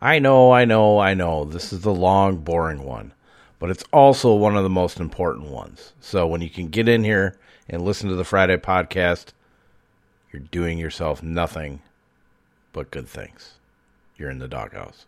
I know, I know, I know. This is the long, boring one, but it's also one of the most important ones. So when you can get in here and listen to the Friday podcast, you're doing yourself nothing but good things. You're in the Dawghouse.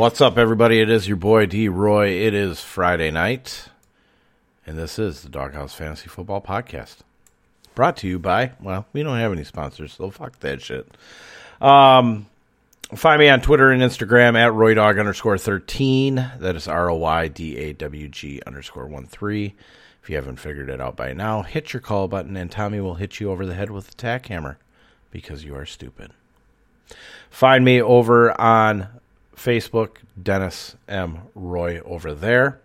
What's up, everybody? It is your boy D Roy. It is Friday night, and this is the Dawghouse Fantasy Football Podcast. Brought to you by, well, we don't have any sponsors, so fuck that shit. Um, find me on Twitter and Instagram at RoyDawg underscore 13. That is R O Y D A W G underscore 1 3. If you haven't figured it out by now, hit your call button, and Tommy will hit you over the head with a tack hammer because you are stupid. Find me over on Facebook, Dennis M. Roy over there.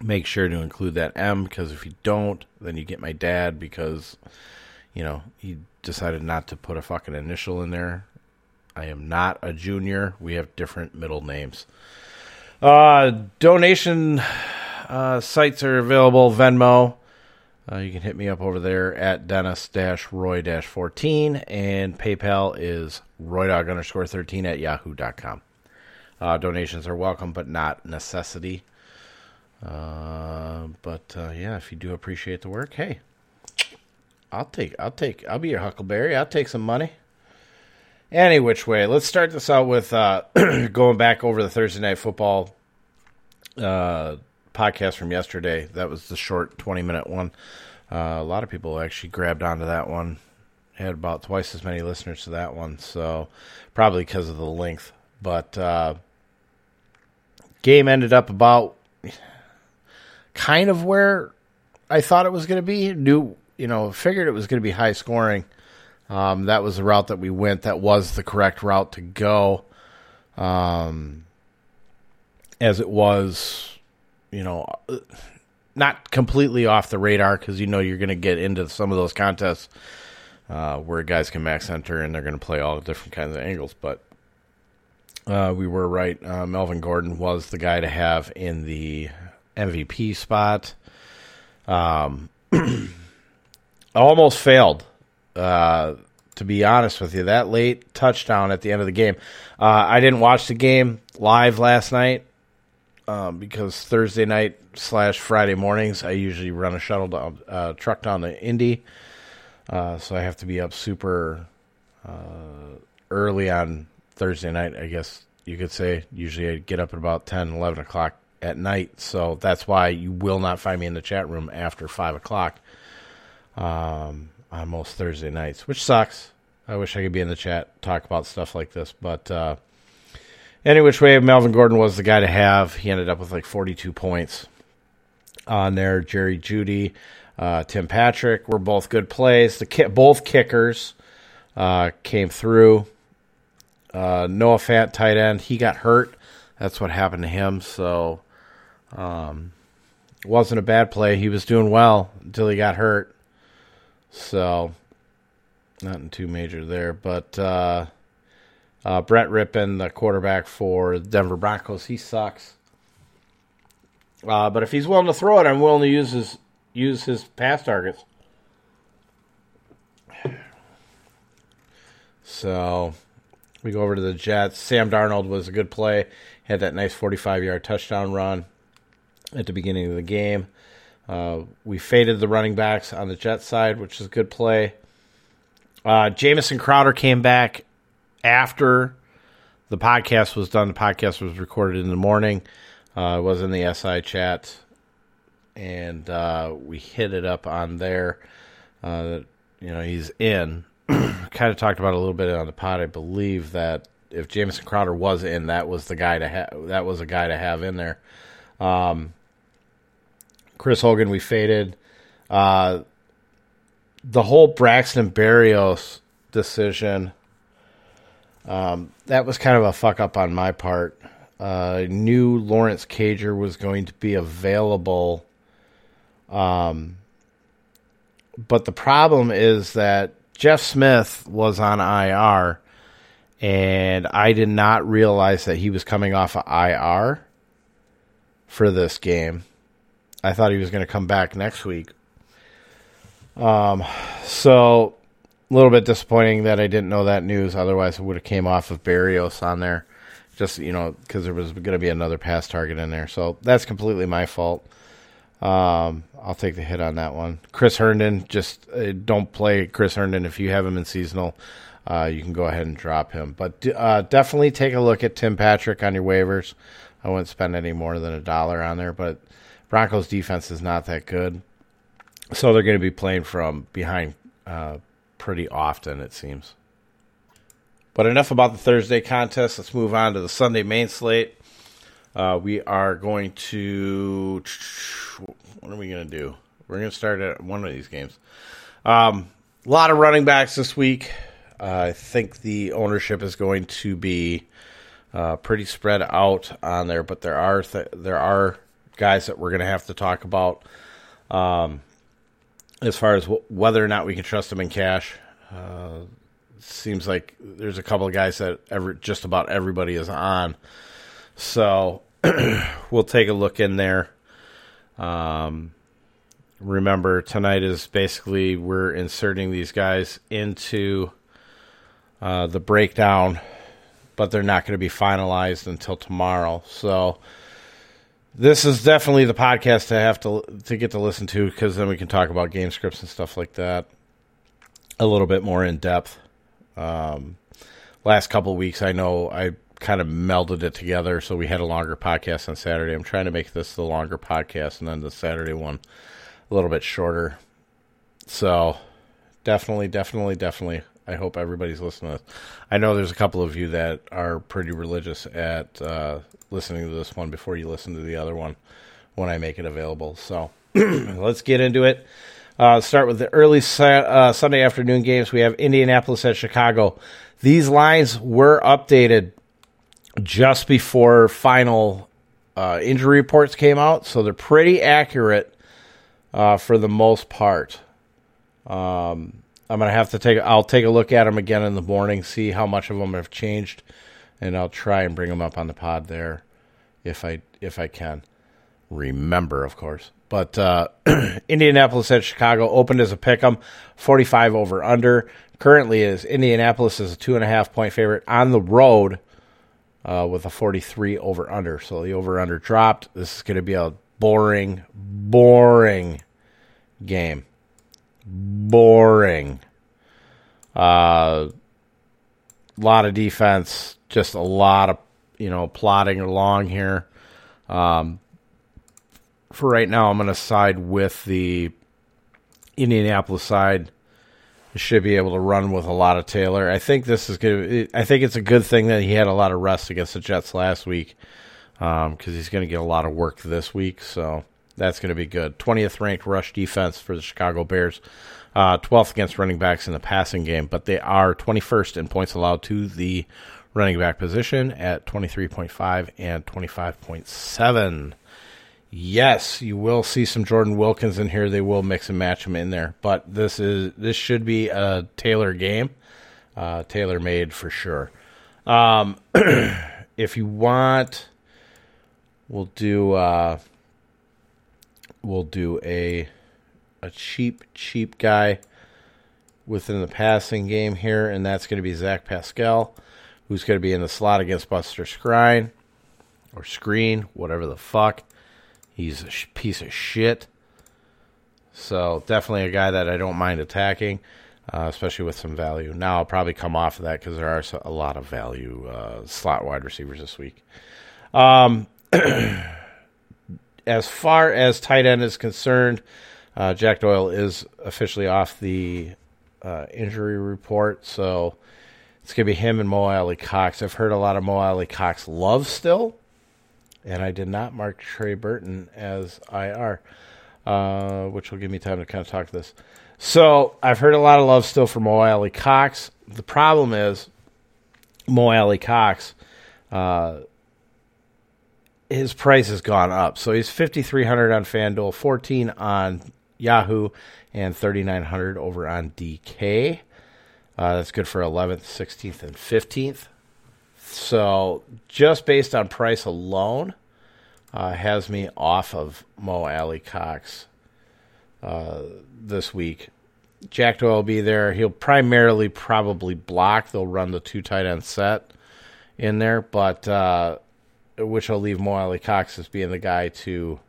Make sure to include that M because if you don't, then you get my dad because, you know, he decided not to put a fucking initial in there. I am not a junior. We have different middle names. Uh, donation uh, sites are available Venmo. Uh, you can hit me up over there at Dennis Roy 14, and PayPal is roydawg underscore 13 at yahoo.com. Uh, donations are welcome, but not necessity. Uh, but uh, yeah, if you do appreciate the work, hey, I'll take, I'll take, I'll be your Huckleberry. I'll take some money. Any which way, let's start this out with uh, going back over the Thursday night football uh, podcast from yesterday. That was the short twenty minute one. Uh, a lot of people actually grabbed onto that one. Had about twice as many listeners to that one, so probably because of the length. But uh, game ended up about kind of where I thought it was going to be. Knew, you know, figured it was going to be high scoring. Um, that was the route that we went. That was the correct route to go. Um, as it was, you know, not completely off the radar because you know you're going to get into some of those contests uh, where guys can max enter and they're going to play all different kinds of angles. But uh, we were right. Uh, Melvin Gordon was the guy to have in the MVP spot. Um, almost failed. Uh, to be honest with you, that late touchdown at the end of the game. Uh, I didn't watch the game live last night um, because Thursday night slash Friday mornings I usually run a shuttle down, uh, truck down to Indy, uh, so I have to be up super early on Thursday night, I guess you could say. Usually I get up at about 10, 11 o'clock at night. So that's why you will not find me in the chat room after 5 o'clock um, on most Thursday nights, which sucks. I wish I could be in the chat, talk about stuff like this. But uh, any which way, Melvin Gordon was the guy to have. He ended up with like 42 points on there. Jerry Jeudy, uh, Tim Patrick were both good plays. The ki- both kickers uh, came through. Uh, Noah Fant, tight end, he got hurt. That's what happened to him. So, um, wasn't a bad play. He was doing well until he got hurt. So, nothing too major there. But uh, uh, Brett Rypien, the quarterback for Denver Broncos, he sucks. Uh, but if he's willing to throw it, I'm willing to use his use his pass targets. So we go over to the Jets. Sam Darnold was a good play. Had that nice 45 yard touchdown run at the beginning of the game. Uh, we faded the running backs on the Jets side, which is a good play. Uh, Jamison Crowder came back after the podcast was done. The podcast was recorded in the morning. Uh, it was in the SI chat, and uh, we hit it up on there. Uh, you know, he's in kind of talked about a little bit on the pod. I believe that if Jamison Crowder was in, that was the guy to have. That was a guy to have in there. Um, Chris Hogan, we faded. Uh, the whole Braxton Berrios decision, um, that was kind of a fuck up on my part. Uh, knew Lawrence Cager was going to be available. Um, but the problem is that Jeff Smith was on IR, and I did not realize that he was coming off of IR for this game. I thought he was going to come back next week. Um, so a little bit disappointing that I didn't know that news. Otherwise, it would have came off of Berrios on there, just you know, because there was going to be another pass target in there. So that's completely my fault. Um, I'll take the hit on that one. Chris Herndon, just uh, don't play Chris Herndon if you have him in seasonal. Uh, you can go ahead and drop him, but uh, definitely take a look at Tim Patrick on your waivers. I wouldn't spend any more than a dollar on there, but Broncos defense is not that good, so they're going to be playing from behind uh, pretty often, it seems. But enough about the Thursday contest. Let's move on to the Sunday main slate. Uh, we are going to. What are we going to do? We're going to start at one of these games. Um, a lot of running backs this week. Uh, I think the ownership is going to be uh, pretty spread out on there, but there are th- there are guys that we're going to have to talk about um, as far as w- whether or not we can trust them in cash. Uh, seems like there's a couple of guys that ever just about everybody is on. So we'll take a look in there. Um, remember, tonight is basically we're inserting these guys into uh, the breakdown, but they're not going to be finalized until tomorrow. So this is definitely the podcast to have to to get to listen to because then we can talk about game scripts and stuff like that a little bit more in depth. Um, last couple weeks, I know I kind of melded it together, so we had a longer podcast on Saturday. I'm trying to make this the longer podcast, and then the Saturday one a little bit shorter. So, definitely, definitely, definitely. I hope everybody's listening. I know there's a couple of you that are pretty religious at uh, listening to this one before you listen to the other one when I make it available. So, let's get into it. Uh, start with the early uh, Sunday afternoon games. We have Indianapolis at Chicago. These lines were updated just before final uh, injury reports came out, so they're pretty accurate uh, for the most part. Um, I'm gonna have to take. I'll take a look at them again in the morning, see how much of them have changed, and I'll try and bring them up on the pod there, if I if I can. Remember, of course. But uh, Indianapolis at Chicago opened as a pick 'em, 45 over under. Currently, is Indianapolis is a two and a half point favorite on the road uh, with a 43 over under. So the over under dropped. This is going to be a boring, boring game. Boring. A uh, lot of defense, just a lot of you know plodding along here. Um, for right now, I'm going to side with the Indianapolis side. Should be able to run with a lot of Taylor. I think this is good. I think it's a good thing that he had a lot of rest against the Jets last week because um, he's going to get a lot of work this week. So that's going to be good. 20th ranked rush defense for the Chicago Bears. Uh, 12th against running backs in the passing game, but they are 21st in points allowed to the running back position at 23.5 and 25.7. Yes, you will see some Jordan Wilkins in here. They will mix and match them in there, but this is this should be a Taylor game, uh, Taylor made for sure. Um, if you want, we'll do uh, we'll do a a cheap cheap guy within the passing game here, and that's going to be Zach Pascal, who's going to be in the slot against Buster Skrine or Screen, whatever the fuck. He's a sh- piece of shit. So definitely a guy that I don't mind attacking, uh, especially with some value. Now I'll probably come off of that because there are a lot of value uh, slot wide receivers this week. Um, as far as tight end is concerned, uh, Jack Doyle is officially off the uh, injury report, so it's gonna be him and Mo Alie-Cox. I've heard a lot of Mo Alie-Cox love still and I did not mark Trey Burton as IR. uh, which will give me time to kind of talk to this. So I've heard a lot of love still for Mo Alie-Cox. The problem is Mo Alie-Cox. Uh, his price has gone up. So he's 5300 on FanDuel, 14 on Yahoo, and 3900 over on DK. Uh, that's good for 11th, 16th, and 15th. So just based on price alone, uh, has me off of Mo Alie-Cox uh, this week. Jack Doyle will be there. He'll primarily probably block. They'll run the two tight end set in there, but uh, which will leave Mo Alie-Cox as being the guy to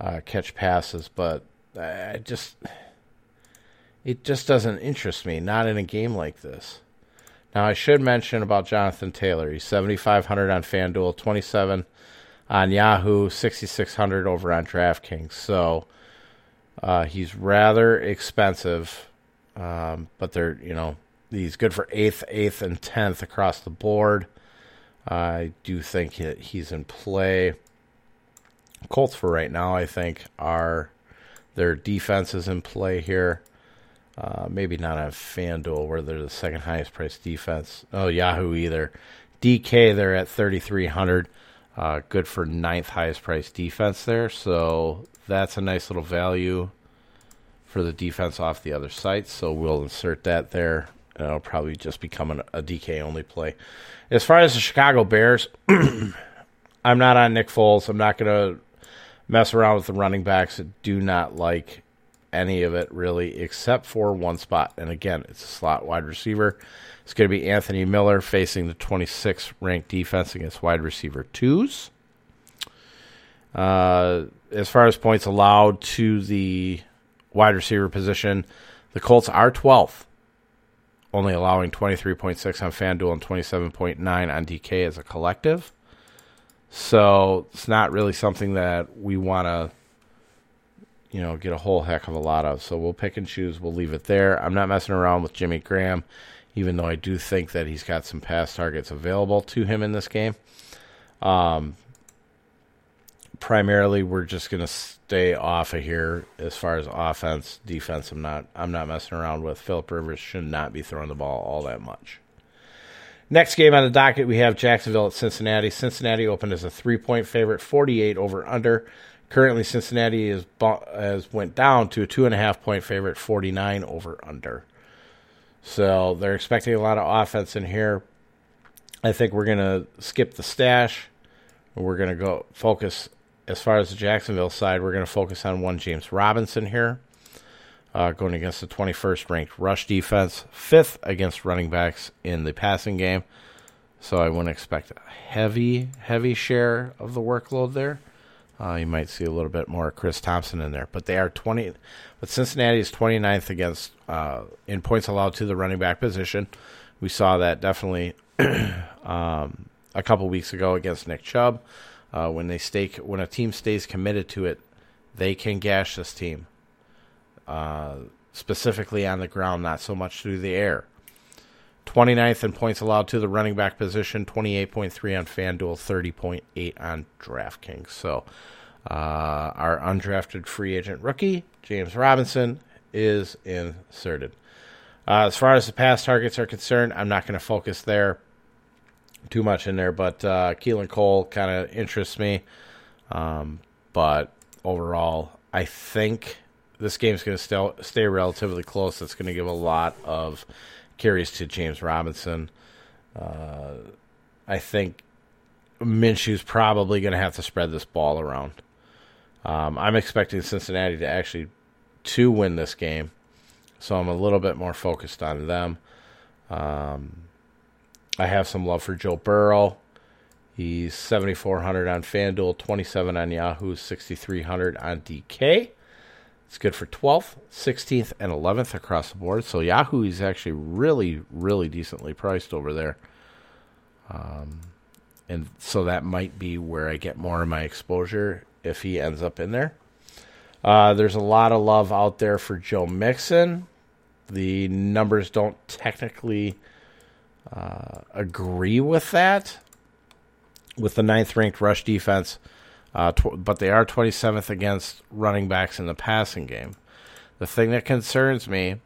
uh, catch passes. But I just it just doesn't interest me. Not in a game like this. Now I should mention about Jonathan Taylor. He's seventy five hundred on FanDuel, twenty seven on Yahoo, sixty six hundred over on DraftKings. So uh, he's rather expensive, um, but they're you know he's good for eighth, eighth, and tenth across the board. I do think he's in play. Colts for right now, I think, are their defense is in play here. Uh, maybe not on FanDuel where they're the second highest priced defense. Oh, Yahoo either. DK, they're at 3,300. Uh, good for ninth highest priced defense there. So that's a nice little value for the defense off the other sites. So we'll insert that there. And it'll probably just become an, a DK only play. As far as the Chicago Bears, I'm not on Nick Foles. I'm not going to mess around with the running backs. I do not like any of it really, except for one spot. And again, it's a slot wide receiver. It's going to be Anthony Miller facing the 26th ranked defense against wide receiver twos. Uh, as far as points allowed to the wide receiver position, the Colts are 12th, only allowing 23.6 on FanDuel and 27.9 on DK as a collective. So it's not really something that we want to you know, get a whole heck of a lot of. So we'll pick and choose. We'll leave it there. I'm not messing around with Jimmy Graham, even though I do think that he's got some pass targets available to him in this game. Um, primarily, we're just going to stay off of here as far as offense, defense. I'm not. I'm not messing around with. Philip Rivers should not be throwing the ball all that much. Next game on the docket, we have Jacksonville at Cincinnati. Cincinnati opened as a three point favorite, 48 over under. Currently, Cincinnati is has went down to a two and a half point favorite, forty nine over under. So they're expecting a lot of offense in here. I think we're gonna skip the stash. We're gonna go focus as far as the Jacksonville side. We're gonna focus on one James Robinson here, uh, going against the twenty first ranked rush defense, fifth against running backs in the passing game. So I wouldn't expect a heavy, heavy share of the workload there. Uh, you might see a little bit more Chris Thompson in there, but they are 20. But Cincinnati is 29th against uh, in points allowed to the running back position. We saw that definitely um, a couple weeks ago against Nick Chubb. Uh, when they stay, when a team stays committed to it, they can gash this team. Uh, specifically on the ground, not so much through the air. 29th in points allowed to the running back position, 28.3 on FanDuel, 30.8 on DraftKings. So uh, our undrafted free agent rookie, James Robinson, is inserted. Uh, as far as the pass targets are concerned, I'm not going to focus there too much in there, but uh, Keelan Cole kind of interests me. Um, but overall, I think this game's going to stay relatively close. It's going to give a lot of carries to James Robinson. Uh, I think Minshew's probably going to have to spread this ball around. Um, I'm expecting Cincinnati to actually to win this game, so I'm a little bit more focused on them. Um, I have some love for Joe Burrow. He's 7,400 on FanDuel, 27 on Yahoo, 6,300 on DK. It's good for 12th, 16th, and 11th across the board. So Yahoo is actually really, really decently priced over there. Um, and so that might be where I get more of my exposure if he ends up in there. Uh, there's a lot of love out there for Joe Mixon. The numbers don't technically uh, agree with that. With the ninth ranked rush defense, uh, tw- but they are 27th against running backs in the passing game. The thing that concerns me,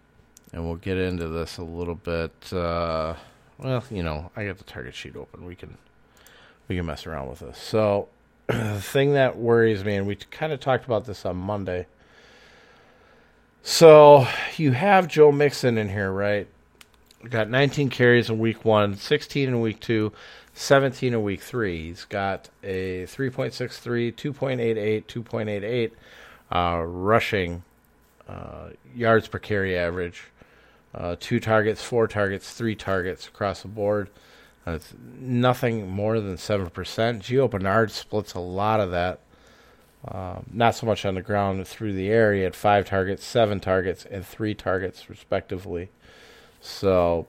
and we'll get into this a little bit. Uh, well, you know, I got the target sheet open. We can we can mess around with this. So the thing that worries me, and we kind of talked about this on Monday. So you have Joe Mixon in here, right? Got 19 carries in week one, 16 in week two, 17 a week three. He's got a 3.63, 2.88, 2.88 uh, rushing uh, yards per carry average. Uh, two targets, four targets, three targets across the board. Nothing more than 7%. Gio Bernard splits a lot of that. Um, not so much on the ground, through the air. He had five targets, seven targets, and three targets, respectively. So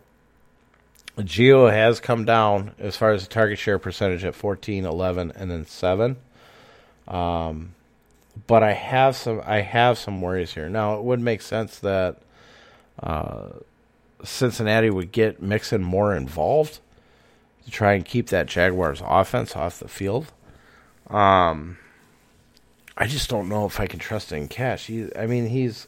Gio has come down as far as the target share percentage at 14, 11, and then 7. Um, but I have some I have some worries here. Now it would make sense that uh, Cincinnati would get Mixon more involved to try and keep that Jaguars offense off the field. Um, I just don't know if I can trust in cash. He, I mean, he's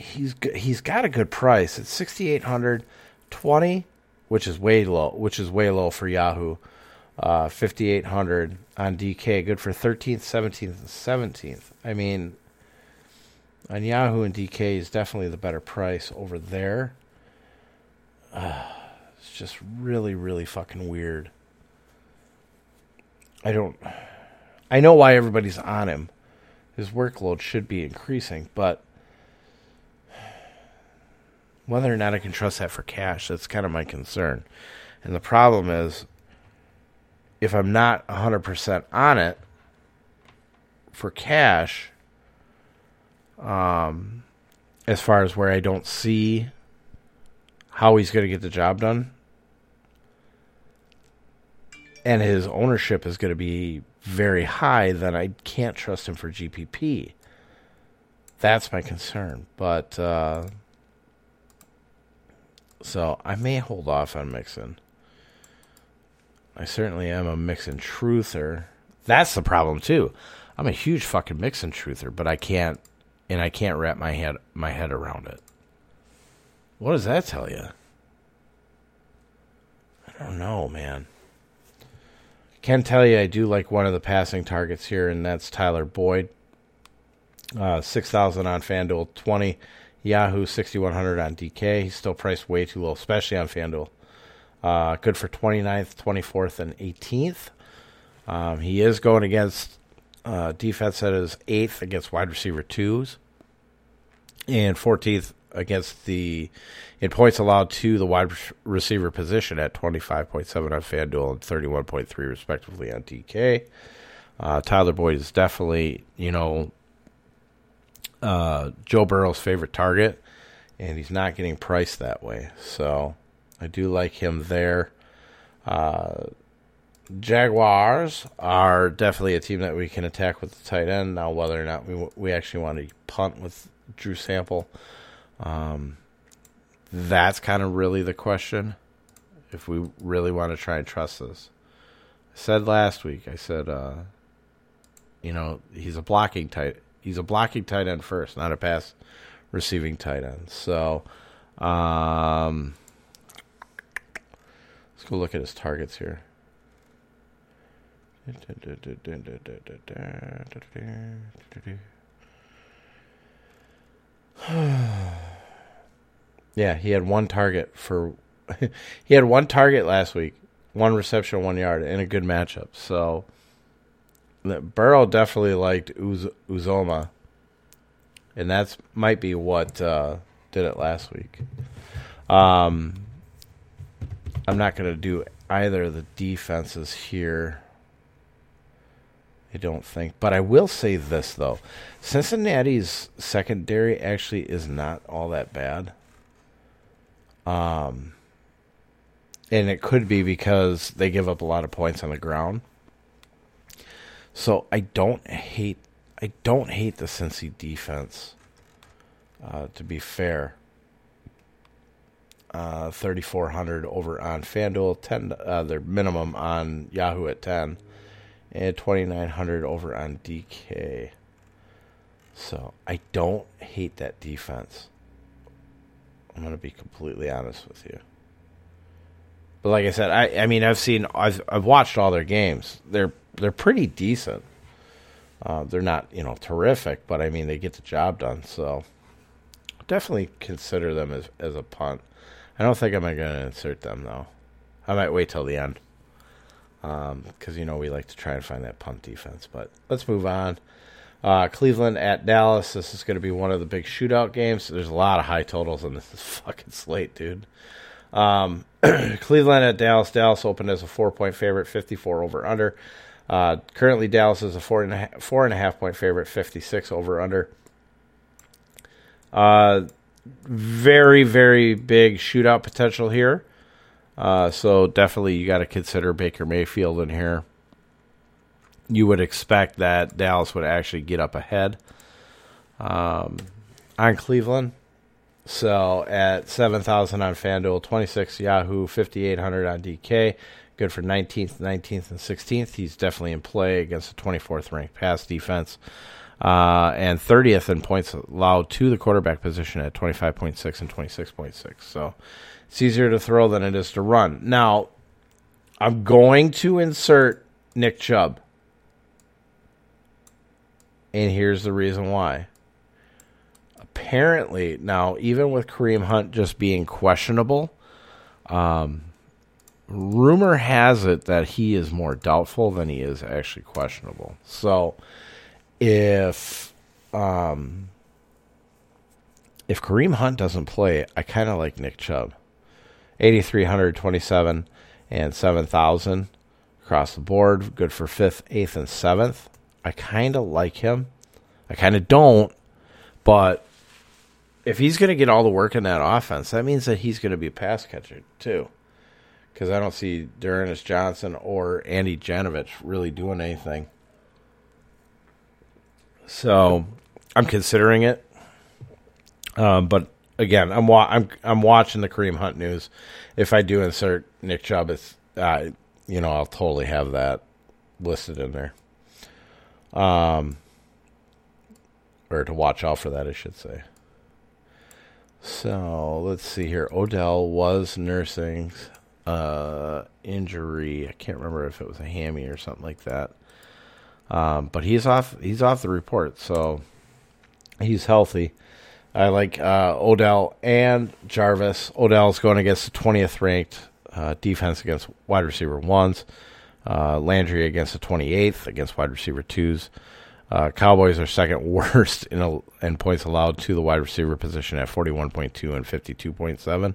he's he's got a good price. It's sixty eight hundred twenty, which is way low, which is way low for Yahoo. Uh, fifty eight hundred on DK, good for thirteenth, seventeenth, and seventeenth. I mean, on Yahoo and DK is definitely the better price over there. Uh, it's just really, really fucking weird. I don't. I know why everybody's on him. His workload should be increasing, but whether or not I can trust that for cash, that's kind of my concern. And the problem is, if I'm not 100% on it for cash, um, as far as where I don't see how he's going to get the job done, and his ownership is going to be very high, then I can't trust him for GPP. That's my concern. But uh, so I may hold off on Mixon. I certainly am a Mixon truther. That's the problem too. I'm a huge fucking Mixon truther, but I can't, and I can't wrap my head my head around it. What does that tell you? I don't know, man. Can tell you I do like one of the passing targets here, and that's Tyler Boyd. Uh, six thousand on FanDuel, twenty Yahoo, sixty one hundred on DK. He's still priced way too low, especially on FanDuel. Uh, good for 29th, 24th, and 18th. Um, he is going against uh, defense that is eighth against wide receiver twos, and 14th against the in points allowed to the wide receiver position at 25.7 on FanDuel and 31.3 respectively on DK. Uh, Tyler Boyd is definitely, you know, uh, Joe Burrow's favorite target, and he's not getting priced that way. So I do like him there. Uh, Jaguars are definitely a team that we can attack with the tight end. Now, whether or not we we actually want to punt with Drew Sample, um, that's kind of really the question. If we really want to try and trust this, I said last week. I said, uh, you know, he's a blocking tight. He's a blocking tight end first, not a pass receiving tight end. So, um, let's go look at his targets here. yeah, he had one target for he had one target last week, one reception, one yard in a good matchup. So Burrow definitely liked Uz- Uzomah, and that's might be what uh, did it last week. Um, I'm not going to do either of the defenses here. I don't think. But I will say this, though. Cincinnati's secondary actually is not all that bad. Um, and it could be because they give up a lot of points on the ground. So I don't hate I don't hate the Cincy defense. Uh, to be fair, uh, thirty four hundred over on FanDuel, ten uh, their minimum on Yahoo at ten, and 2,900 over on DK. So I don't hate that defense. I'm to be completely honest with you. But like I said, I, I mean I've seen I've I've watched all their games. They're they're pretty decent. Uh, they're not you know terrific, but I mean they get the job done. So definitely consider them as as a punt. I don't think I'm going to insert them though. I might wait till the end because um, you know we like to try and find that punt defense. But let's move on. Uh, Cleveland at Dallas. This is going to be one of the big shootout games. There's a lot of high totals in this fucking slate, dude. Um, Cleveland at Dallas. Dallas opened as a four point favorite, 54 over under. Uh, currently, Dallas is a four and a half, four and a half point favorite, 56 over under. Uh, very, very big shootout potential here. Uh, so definitely you got to consider Baker Mayfield in here. You would expect that Dallas would actually get up ahead um, on Cleveland. So at 7,000 on FanDuel, 26 Yahoo, 5,800 on DK. Good for 19th, 19th, and 16th. He's definitely in play against the 24th ranked pass defense. Uh, and 30th in points allowed to the quarterback position at 25.6 and 26.6. So it's easier to throw than it is to run. Now, I'm going to insert Nick Chubb. And here's the reason why. Apparently, now, even with Kareem Hunt just being questionable, um, rumor has it that he is more doubtful than he is actually questionable. So, if um, if Kareem Hunt doesn't play, I kind of like Nick Chubb. 8,327 and 7,000 across the board. Good for fifth, eighth, and seventh. I kind of like him. I kind of don't, but if he's going to get all the work in that offense, that means that he's going to be a pass catcher too. Because I don't see D'Ernest Johnson or Andy Janovich really doing anything. So I'm considering it. Um, but again, I'm wa- I'm I'm watching the Kareem Hunt news. If I do insert Nick Chubb, it's uh, you know I'll totally have that listed in there. Um, or to watch out for that, I should say. So let's see here. Odell was nursing uh, injury. I can't remember if it was a hammy or something like that. Um, but he's off. He's off the report, so he's healthy. I like uh, Odell and Jarvis. Odell's going against the 20th ranked uh, defense against wide receiver ones. Uh, Landry against the 28th against wide receiver twos. Uh, Cowboys are second worst in, a, in points allowed to the wide receiver position at 41.2 and 52.7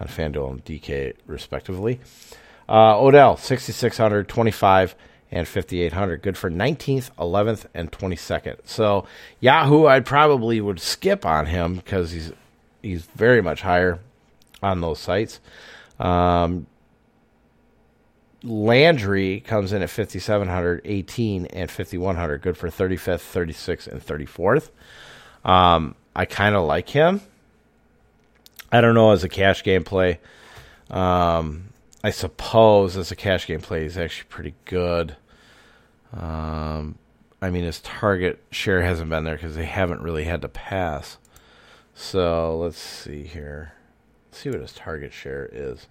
on FanDuel and DK, respectively. Uh, Odell, 6,600, 25 and 5800 good for 19th 11th and 22nd so yahoo i probably would skip on him because he's he's very much higher on those sites. Um, landry comes in at 5700 18 and 5100 good for 35th 36th and 34th um, i kind of like him i don't know as a cash game play um, I suppose as a cash game play, he's actually pretty good. Um, I mean, his target share hasn't been there because they haven't really had to pass. So let's see here. Let's see what his target share is.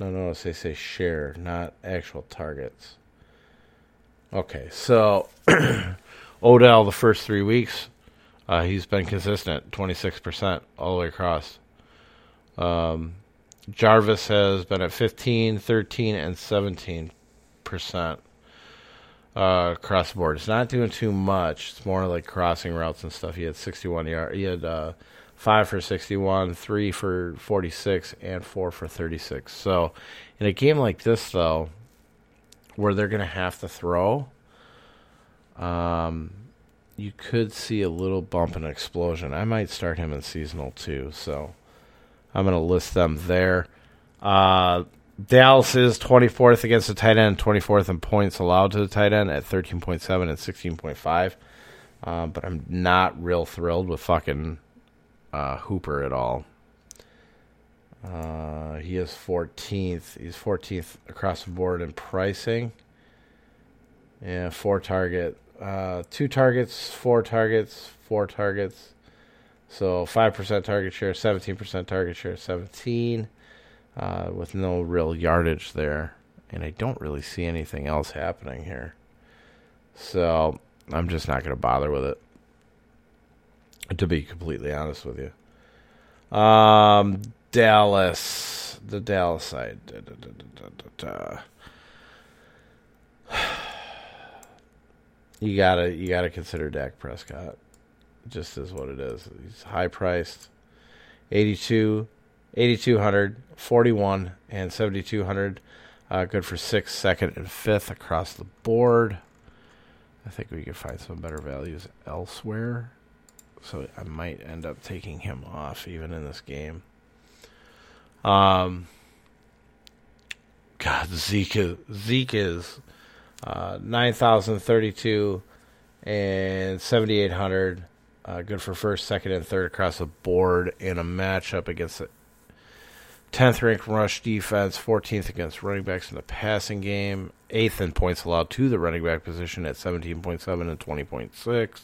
No, notice they say share, not actual targets. Okay, so Odell, the first three weeks, uh, he's been consistent, 26% all the way across. Um, Jarvis has been at 15, 13, and 17% uh, across the board. It's not doing too much. It's more like crossing routes and stuff. He had 61 yards. He had uh, five for 61, three for 46, and four for 36. So, in a game like this, though, where they're going to have to throw, um, you could see a little bump and explosion. I might start him in seasonal too. So, I'm going to list them there. Uh, Dallas is 24th against the tight end, 24th in points allowed to the tight end at 13.7 and 16.5. Uh, but I'm not real thrilled with fucking uh, Hooper at all. Uh, he is 14th. He's 14th across the board in pricing. Yeah, four target. Uh, two targets, four targets, four targets. So 5% target share, 17% target share, 17 uh, with no real yardage there. And I don't really see anything else happening here. So I'm just not going to bother with it, to be completely honest with you. Um, Dallas, the Dallas side. Da, da, da, you gotta you gotta consider Dak Prescott. Just is what it is. He's high priced. 82, 8200, 41, and 7200. Uh, good for sixth, second, and fifth across the board. I think we could find some better values elsewhere. So I might end up taking him off even in this game. Um, God, Zeke Zeke is uh, 9,032 and 7,800. Uh, good for first, second, and third across the board in a matchup against the 10th ranked rush defense, 14th against running backs in the passing game, 8th in points allowed to the running back position at 17.7 and 20.6.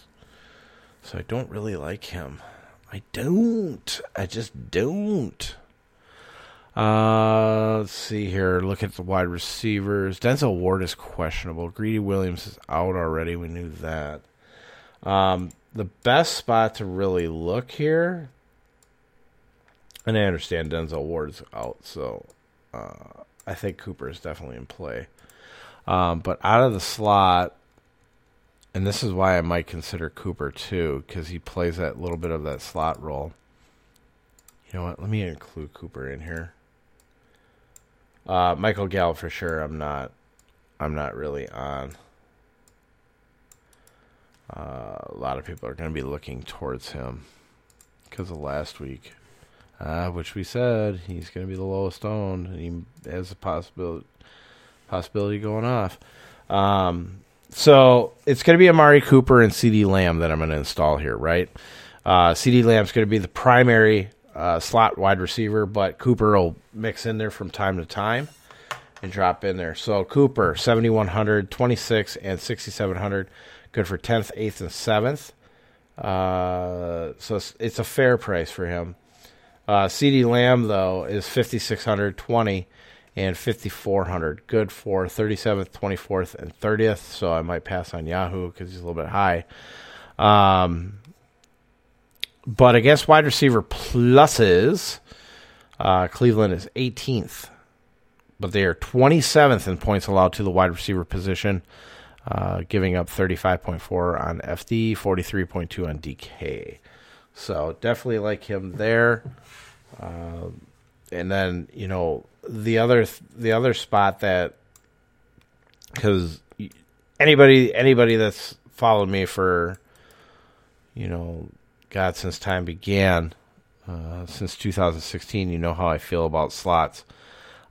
So I don't really like him. I don't. I just don't. Uh, let's see here. Look at the wide receivers. Denzel Ward is questionable. Greedy Williams is out already. We knew that. Um, the best spot to really look here, and I understand Denzel Ward's out, so uh, I think Cooper is definitely in play. Um, but out of the slot, and this is why I might consider Cooper too, because he plays that little bit of that slot role. You know what? Let me include Cooper in here. Uh, Michael Gallup for sure. I'm not. I'm not really on. Uh, a lot of people are going to be looking towards him because of last week, uh, which we said he's going to be the lowest owned. And he has a possibility possibility going off. Um, so it's going to be Amari Cooper and CeeDee Lamb that I'm going to install here, right? Uh, CeeDee Lamb's going to be the primary uh, slot wide receiver, but Cooper will mix in there from time to time and drop in there. So Cooper, 7,100, 26, and 6,700. Good for 10th, 8th, and 7th. Uh, so it's, it's, a fair price for him. Uh, CeeDee Lamb, though, is 5,600, 20, and 5,400. Good for 37th, 24th, and 30th. So I might pass on Yahoo because he's a little bit high. Um, but against wide receiver pluses, uh, Cleveland is 18th, but they are 27th in points allowed to the wide receiver position, uh, giving up 35.4 on FD, 43.2 on DK. So definitely like him there. Uh, and then you know the other the other spot that because anybody anybody that's followed me for you know God, since time began, uh, since 2016, you know how I feel about slots,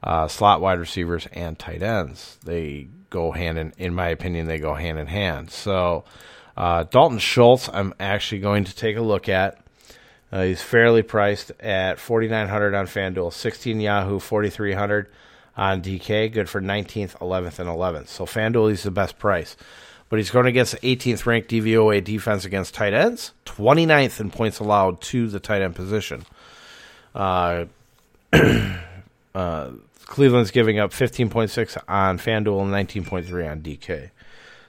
uh, slot wide receivers and tight ends. They go hand in, in my opinion, they go hand in hand. So uh, Dalton Schultz, I'm actually going to take a look at. Uh, he's fairly priced at 4,900 on FanDuel, 16 Yahoo, 4,300 on DK. Good for 19th, 11th, and 11th. So FanDuel is the best price but he's going against the 18th ranked DVOA defense against tight ends, 29th in points allowed to the tight end position. Uh, uh, Cleveland's giving up 15.6 on FanDuel and 19.3 on DK.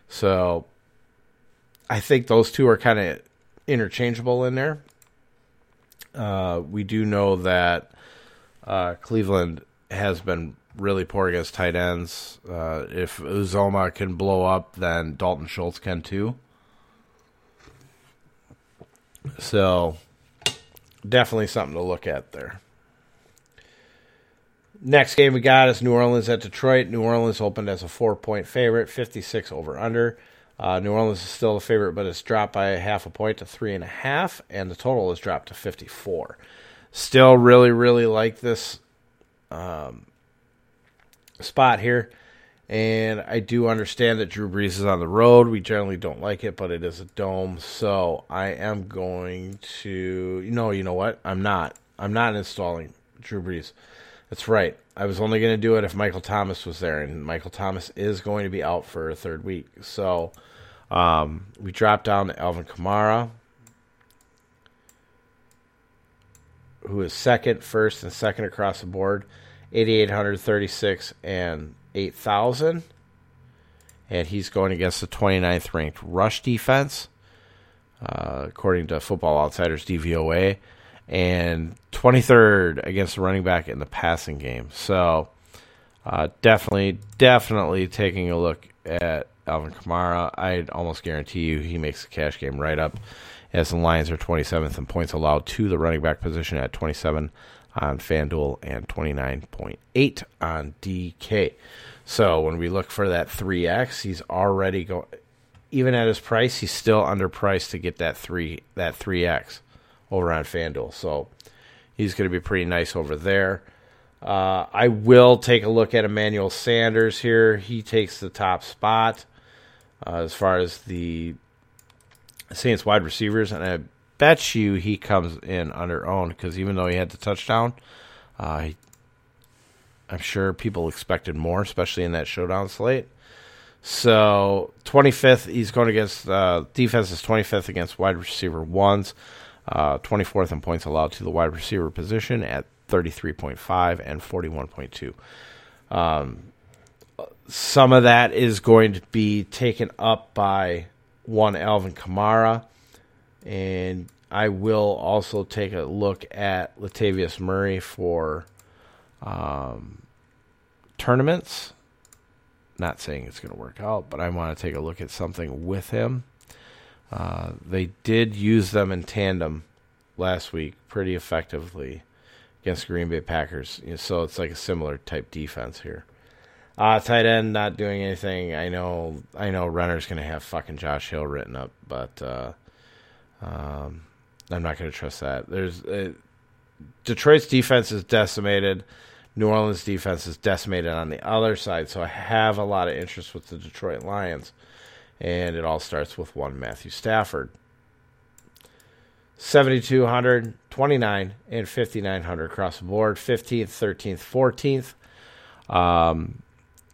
So I think those two are kind of interchangeable in there. Uh, we do know that uh, Cleveland has been really poor against tight ends. Uh, if Uzomah can blow up, then Dalton Schultz can too. So, definitely something to look at there. Next game we got is New Orleans at Detroit. New Orleans opened as a four point favorite, 56 over under. Uh, New Orleans is still a favorite, but it's dropped by half a point to three and a half, and the total is dropped to 54. Still really, really like this um, spot here. And I do understand that Drew Brees is on the road. We generally don't like it, but it is a dome. So I am going to. Know, you know what? I'm not. I'm not installing Drew Brees. That's right. I was only going to do it if Michael Thomas was there, and Michael Thomas is going to be out for a third week. So um, we dropped down to Alvin Kamara, who is second, first, and second across the board, 8,836 and 8,000. And he's going against the 29th ranked rush defense, uh, according to Football Outsiders DVOA, and 23rd against the running back in the passing game. So uh, definitely, definitely taking a look at Alvin Kamara. I'd almost guarantee you he makes the cash game right up as the Lions are 27th in points allowed to the running back position at 27 on FanDuel and 29.8 on DK. So when we look for that 3x, he's already going even at his price, he's still underpriced to get that 3 that 3x over on FanDuel. So he's going to be pretty nice over there. Uh, I will take a look at Emmanuel Sanders here. He takes the top spot uh, as far as the Saints wide receivers, and I bet you he comes in under own because even though he had the touchdown, uh, I'm sure people expected more, especially in that showdown slate. So 25th, he's going against uh, defense is 25th against wide receiver ones, uh, 24th in points allowed to the wide receiver position at 33.5 and 41.2. Um, some of that is going to be taken up by one Alvin Kamara, and I will also take a look at Latavius Murray for um, tournaments. Not saying it's going to work out, but I want to take a look at something with him. Uh, they did use them in tandem last week pretty effectively against Green Bay Packers. So it's like a similar type defense here. Uh, tight end not doing anything. I know. I know. Renner's gonna have fucking Josh Hill written up, but uh, um, I'm not gonna trust that. There's uh, Detroit's defense is decimated. New Orleans defense is decimated on the other side. So I have a lot of interest with the Detroit Lions, and it all starts with one Matthew Stafford. 7,200, 29, and 5,900 across the board. 15th, 13th, 14th. Um,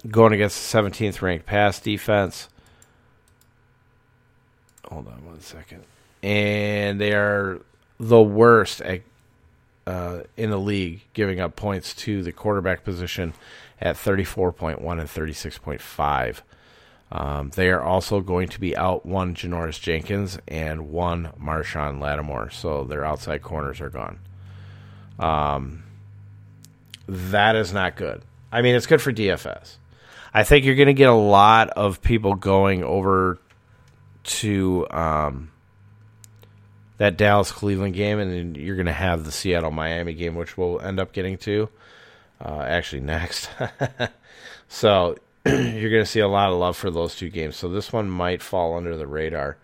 going against the 17th ranked pass defense. Hold on one second. And they are the worst at, uh, in the league, giving up points to the quarterback position at 34.1 and 36.5. Um, they are also going to be out one Janoris Jenkins and one Marshon Lattimore, so their outside corners are gone. Um, that is not good. I mean, it's good for DFS. I think you're going to get a lot of people going over to um, that Dallas Cleveland game, and then you're going to have the Seattle Miami game, which we'll end up getting to uh, actually next. so you're going to see a lot of love for those two games. So this one might fall under the radar,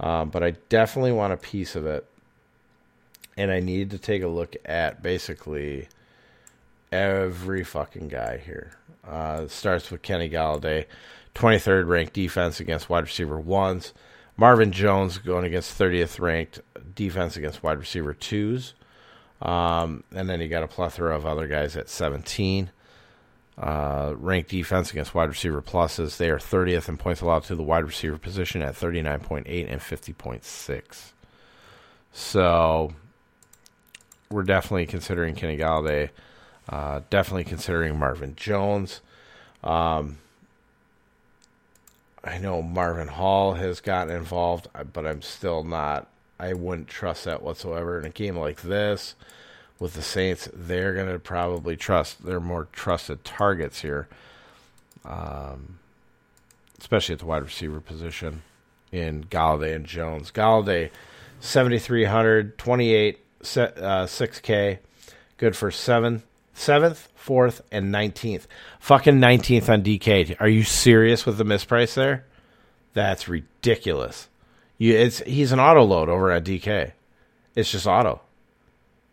um, but I definitely want a piece of it, and I need to take a look at basically every fucking guy here. Uh, starts with Kenny Golladay, 23rd ranked defense against wide receiver ones. Marvin Jones going against 30th ranked defense against wide receiver twos. Um, and then you got a plethora of other guys at 17. Uh, ranked defense against wide receiver pluses. They are 30th in points allowed to the wide receiver position at 39.8 and 50.6. So we're definitely considering Kenny Golladay uh, definitely considering Marvin Jones. Um, I know Marvin Hall has gotten involved, but I'm still not. I wouldn't trust that whatsoever in a game like this with the Saints. They're going to probably trust. They're more trusted targets here, um, especially at the wide receiver position in Golladay and Jones. Golladay, 7,300, 28, uh, 6K, good for seven seventh, fourth, and nineteenth. Fucking nineteenth on DK. Are you serious with the misprice there? That's ridiculous. You, it's he's an auto load over at DK. It's just auto.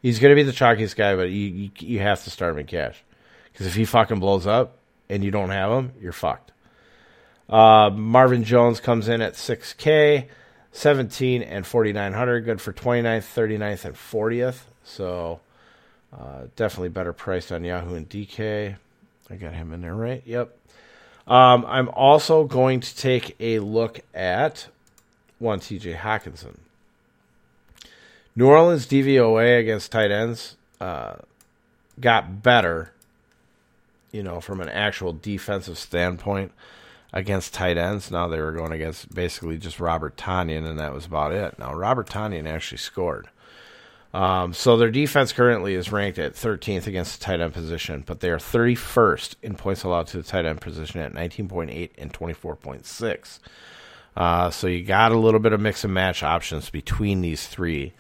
He's gonna be the chalkiest guy, but you you, you have to start him in cash because if he fucking blows up and you don't have him, you're fucked. Uh, Marvin Jones comes in at 6K, 17 and 4,900, good for 29th, 39th, and 40th. So Uh, definitely better priced on Yahoo and DK. I got him in there, right? Yep. Um, I'm also going to take a look at one TJ Hockenson. New Orleans DVOA against tight ends uh, got better, you know, from an actual defensive standpoint against tight ends. Now they were going against basically just Robert Tonyan, and that was about it. Now Robert Tonyan actually scored. Um, so their defense currently is ranked at 13th against the tight end position, but they are 31st in points allowed to the tight end position at 19.8 and 24.6. Uh, so you got a little bit of mix and match options between these three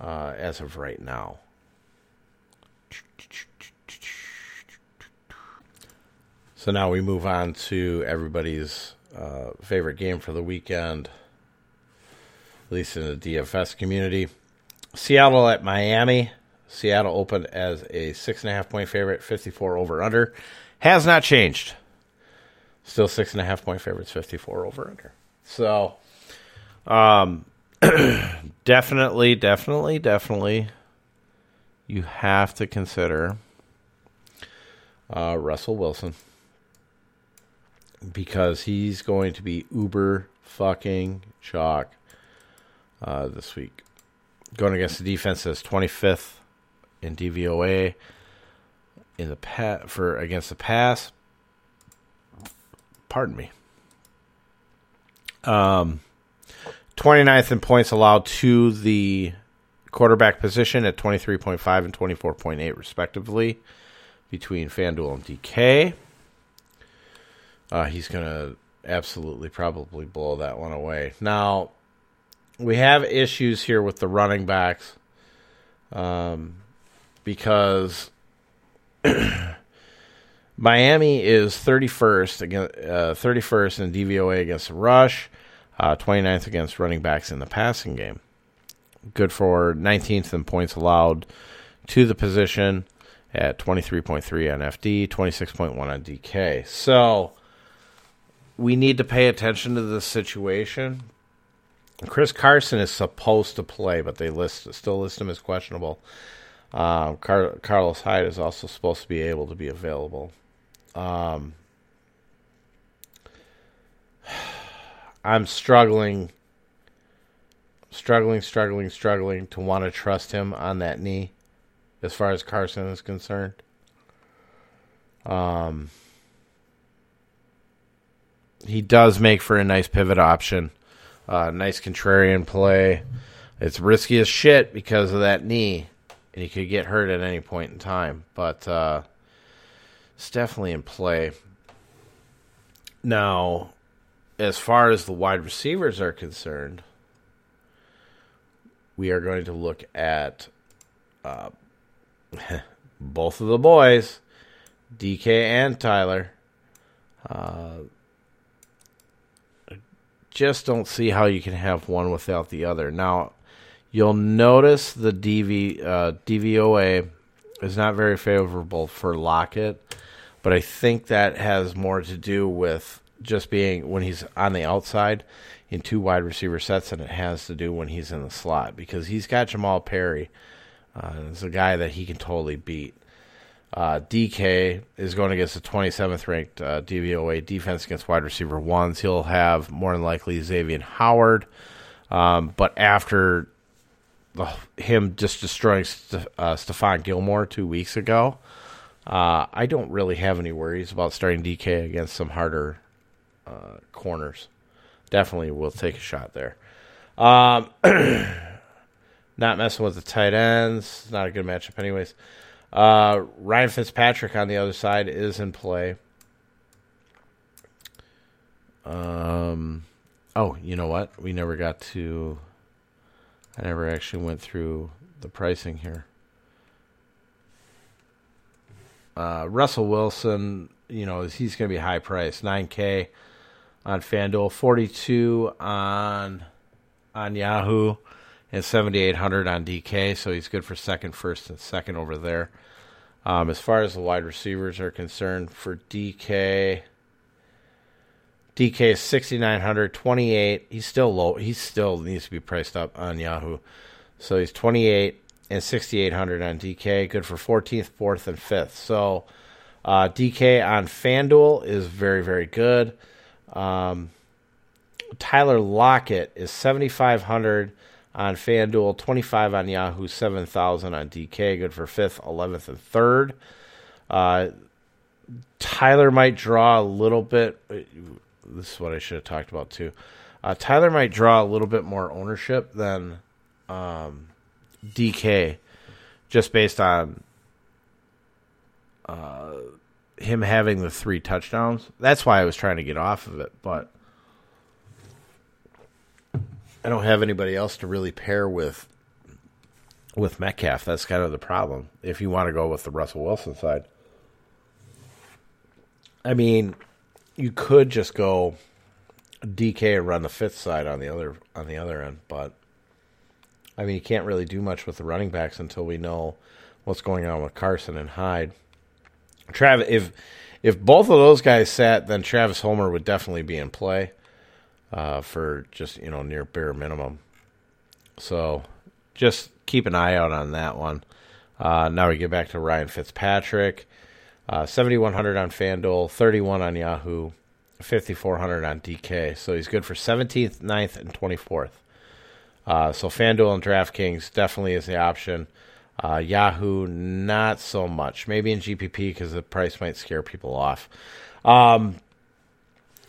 uh, as of right now. So now we move on to everybody's uh, favorite game for the weekend, at least in the DFS community. Seattle at Miami. Seattle opened as a six and a half point favorite, 54 over under. Has not changed. Still six and a half point favorites, 54 over under. So, um, definitely, definitely, definitely, you have to consider uh, Russell Wilson because he's going to be uber fucking chalk uh, this week going against the defense that's 25th in DVOA in the pa- for against the pass. Pardon me. Um, 29th in points allowed to the quarterback position at 23.5 and 24.8 respectively between FanDuel and DK. Uh, he's going to absolutely probably blow that one away. Now, we have issues here with the running backs um, because Miami is 31st against uh, 31st in DVOA against the rush, uh, 29th against running backs in the passing game. Good for 19th in points allowed to the position at 23.3 on FD, 26.1 on DK. So we need to pay attention to this situation Chris Carson is supposed to play, but they list still list him as questionable. Um, Car- Carlos Hyde is also supposed to be able to be available. Um, I'm struggling, struggling, struggling, struggling to want to trust him on that knee, as far as Carson is concerned. Um, he does make for a nice pivot option. Uh, nice contrarian play. It's risky as shit because of that knee, and he could get hurt at any point in time. But uh, it's definitely in play. Now, as far as the wide receivers are concerned, we are going to look at uh, both of the boys, DK and Tyler. Uh, just don't see how you can have one without the other. Now, you'll notice the DV uh, DVOA is not very favorable for Lockett, but I think that has more to do with just being when he's on the outside in two wide receiver sets than it has to do when he's in the slot because he's got Jamal Perry. Uh, it's a guy that he can totally beat. Uh, DK is going against the 27th ranked uh, DVOA defense against wide receiver ones. He'll have more than likely Xavier Howard, um, but after the, him just destroying St- uh, Stephon Gilmore two weeks ago, uh, I don't really have any worries about starting DK against some harder uh, corners. Definitely will take a shot there. Um, not messing with the tight ends. Not a good matchup, anyways. Uh, Ryan Fitzpatrick on the other side is in play. Um, oh, you know what? We never got to. I never actually went through the pricing here. Uh, Russell Wilson, you know, he's going to be high price, nine K on FanDuel, forty two on on Yahoo and 7,800 on DK, so he's good for second, first, and second over there. Um, as far as the wide receivers are concerned, for DK, DK is 6,900, 28. He's still low. He still needs to be priced up on Yahoo. So he's 28 and 6,800 on DK. Good for 14th, 4th, and 5th. So uh, DK on FanDuel is very, very good. Um, Tyler Lockett is 7,500 on FanDuel, 25 on Yahoo, 7,000 on DK. Good for 5th, 11th, and 3rd. Uh, Tyler might draw a little bit. This is what I should have talked about too. Uh, Tyler might draw a little bit more ownership than um, DK, just based on uh, him having the three touchdowns. That's why I was trying to get off of it, but I don't have anybody else to really pair with with Metcalf. That's kind of the problem. If you want to go with the Russell Wilson side, I mean, you could just go DK and run the fifth side on the other on the other end, but I mean, you can't really do much with the running backs until we know what's going on with Carson and Hyde. Travis, if if both of those guys sat, then Travis Homer would definitely be in play uh, for just you know near bare minimum. So just keep an eye out on that one. Uh, now we get back to Ryan Fitzpatrick. Uh, 7,100 on FanDuel, 31 on Yahoo, 5,400 on DK. So he's good for 17th, 9th, and 24th. Uh, so FanDuel and DraftKings definitely is the option. Uh, Yahoo, not so much. Maybe in GPP because the price might scare people off. Um,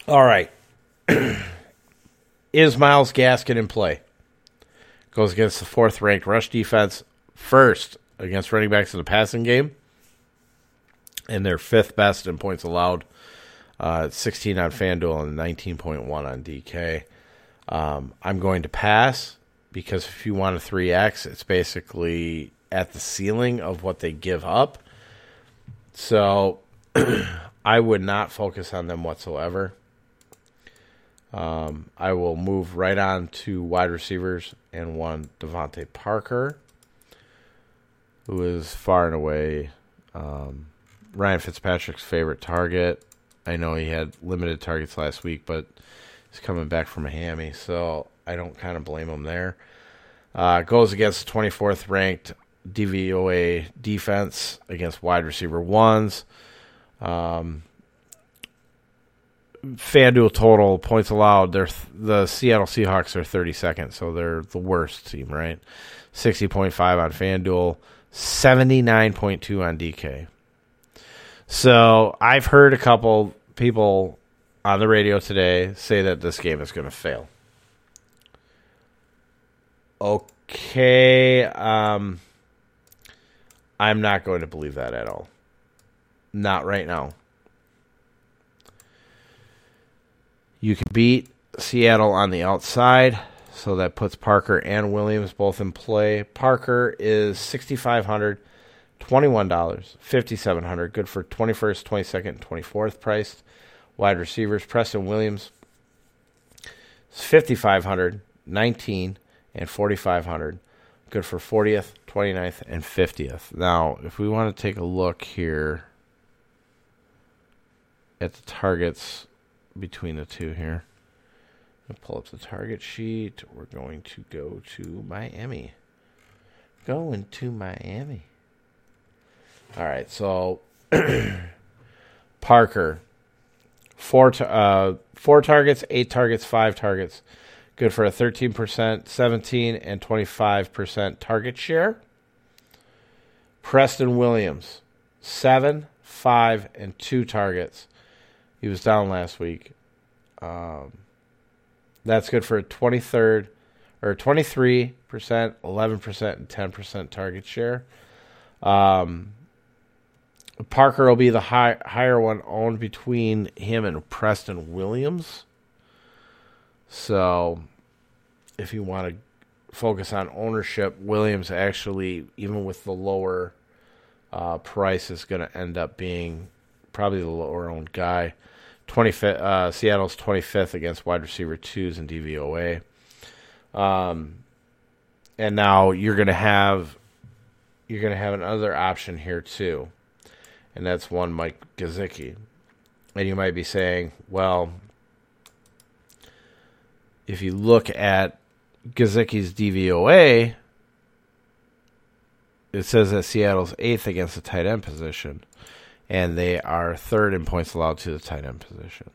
all right. is Myles Gaskin in play? Goes against the fourth ranked rush defense first against running backs in the passing game and they're fifth best in points allowed. Uh, 16 on FanDuel and 19.1 on DK. Um, I'm going to pass because if you want a 3X, it's basically at the ceiling of what they give up. So I would not focus on them whatsoever. Um, I will move right on to wide receivers and one DeVante Parker, who is far and away um, Ryan Fitzpatrick's favorite target. I know he had limited targets last week, but he's coming back from a hammy, so I don't kind of blame him there. Uh, goes against 24th ranked DVOA defense against wide receiver ones. Um, FanDuel total points allowed. They're th- the Seattle Seahawks are 32nd, so they're the worst team, right? 60.5 on FanDuel, 79.2 on DK. So I've heard a couple people on the radio today say that this game is going to fail. Okay, um, I'm not going to believe that at all. Not right now. You can beat Seattle on the outside, so that puts Parker and Williams both in play. Parker is 6,500. Twenty-one dollars, fifty-seven hundred. Good for twenty-first, twenty-second, twenty-fourth priced. Wide receivers: Preston Williams, fifty-five hundred, nineteen, and forty-five hundred. Good for 40th, 29th, and 50th. Now, if we want to take a look here at the targets between the two here, pull up the target sheet. We're going to go to Miami. Going to Miami. All right, so Parker, four uh, four targets, eight targets, five targets, good for a thirteen percent, seventeen, and twenty five percent target share. Preston Williams, seven, five, and two targets. He was down last week. Um, that's good for a twenty third or twenty three percent, eleven percent, and ten percent target share. Um, Parker will be the high, higher one owned between him and Preston Williams. So, if you want to focus on ownership, Williams actually, even with the lower uh, price, is going to end up being probably the lower owned guy. 25th, uh, Seattle's 25th against wide receiver twos and DVOA. Um, and now you're going to have you're going to have another option here too and that's one Mike Gesicki. And you might be saying, well, if you look at Gesicki's DVOA, it says that Seattle's eighth against the tight end position, and they are third in points allowed to the tight end position.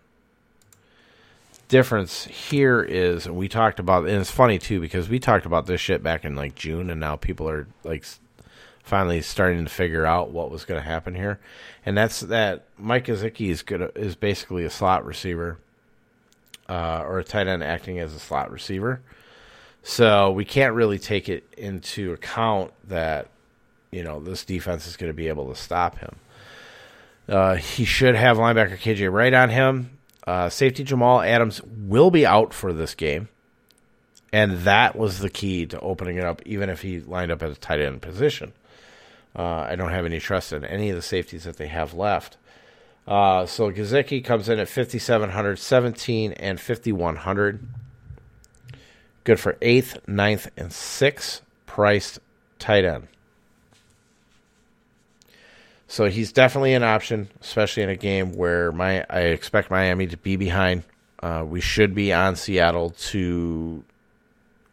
Difference here is, we talked about, and it's funny too because we talked about this shit back in like June, and now people are like finally starting to figure out what was going to happen here, and that's that Mike Gesicki is good is basically a slot receiver, uh, or a tight end acting as a slot receiver. So we can't really take it into account that you know this defense is going to be able to stop him. Uh, he should have linebacker KJ Wright on him. Uh, safety Jamal Adams will be out for this game, and that was the key to opening it up. Even if he lined up at a tight end position, uh, I don't have any trust in any of the safeties that they have left. Uh, so Gesicki comes in at 5,700, 17, and 5,100. Good for eighth, ninth, and sixth priced tight end. So he's definitely an option, especially in a game where my I expect Miami to be behind. Uh, we should be on Seattle to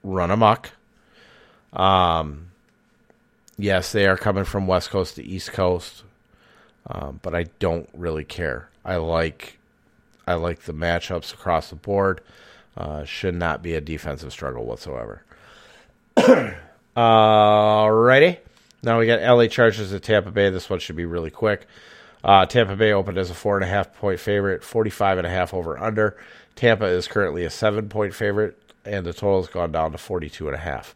run amok. Um, yes, they are coming from West Coast to East Coast, um, but I don't really care. I like I like the matchups across the board. Uh, should not be a defensive struggle whatsoever. Alrighty. Now we got LA Chargers at Tampa Bay. This one should be really quick. Uh, Tampa Bay opened as a four and a half point favorite, 45 and a half over under. Tampa is currently a seven point favorite, and the total has gone down to 42 and a half.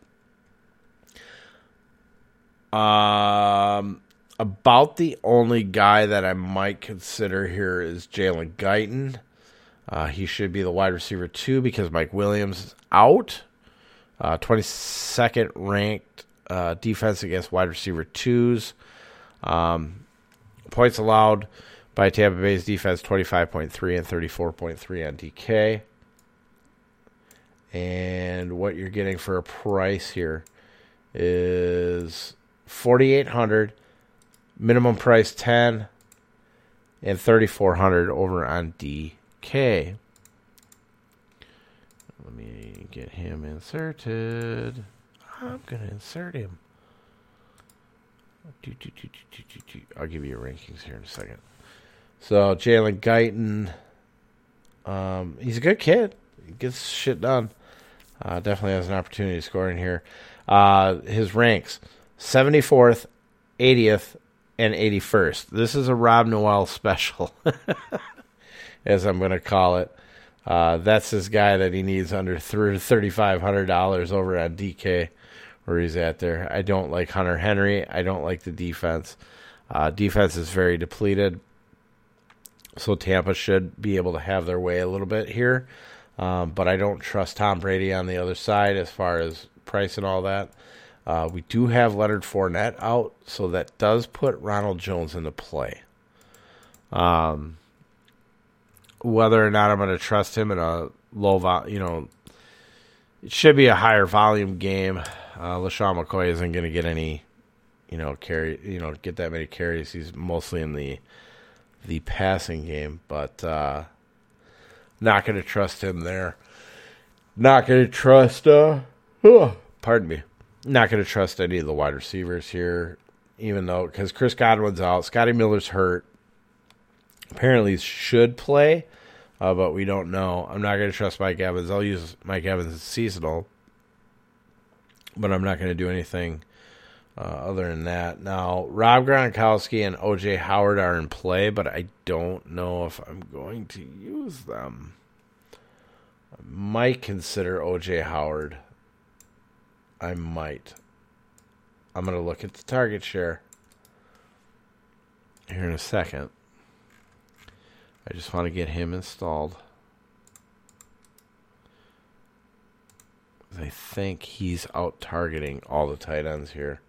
Um, about the only guy that I might consider here is Jalen Guyton. Uh, he should be the wide receiver two because Mike Williams is out. Uh, 22nd ranked uh, defense against wide receiver twos. Um, points allowed by Tampa Bay's defense 25.3 and 34.3 on DK. And what you're getting for a price here is 4800 minimum price 10 and 3400 over on DK. Let me get him inserted. I'm going to insert him. I'll give you your rankings here in a second. So Jalen Guyton, um, he's a good kid. He gets shit done. Uh, definitely has an opportunity to score in here. Uh, his ranks 74th, 80th, and 81st. This is a Rob Noel special, as I'm going to call it. Uh, that's this guy that he needs under $3,500 over on DK where he's at there. I don't like Hunter Henry. I don't like the defense. Uh, defense is very depleted. So Tampa should be able to have their way a little bit here. Um, but I don't trust Tom Brady on the other side as far as price and all that. Uh, we do have Leonard Fournette out, so that does put Ronald Jones into play. Um, whether or not I'm going to trust him in a low vol, you know, it should be a higher volume game. Uh, LeSean McCoy isn't going to get any, you know, carry, you know, get that many carries. He's mostly in the the passing game, but uh, not going to trust him there. Not going to trust. Uh, oh, pardon me. Not going to trust any of the wide receivers here, even though because Chris Godwin's out, Scotty Miller's hurt. Apparently, should play, uh, but we don't know. I'm not going to trust Mike Evans. I'll use Mike Evans as seasonal but I'm not going to do anything uh, other than that. Now, Rob Gronkowski and OJ Howard are in play, but I don't know if I'm going to use them. I might consider OJ Howard. I might. I'm going to look at the target share here in a second. I just want to get him installed. I think he's out targeting all the tight ends here,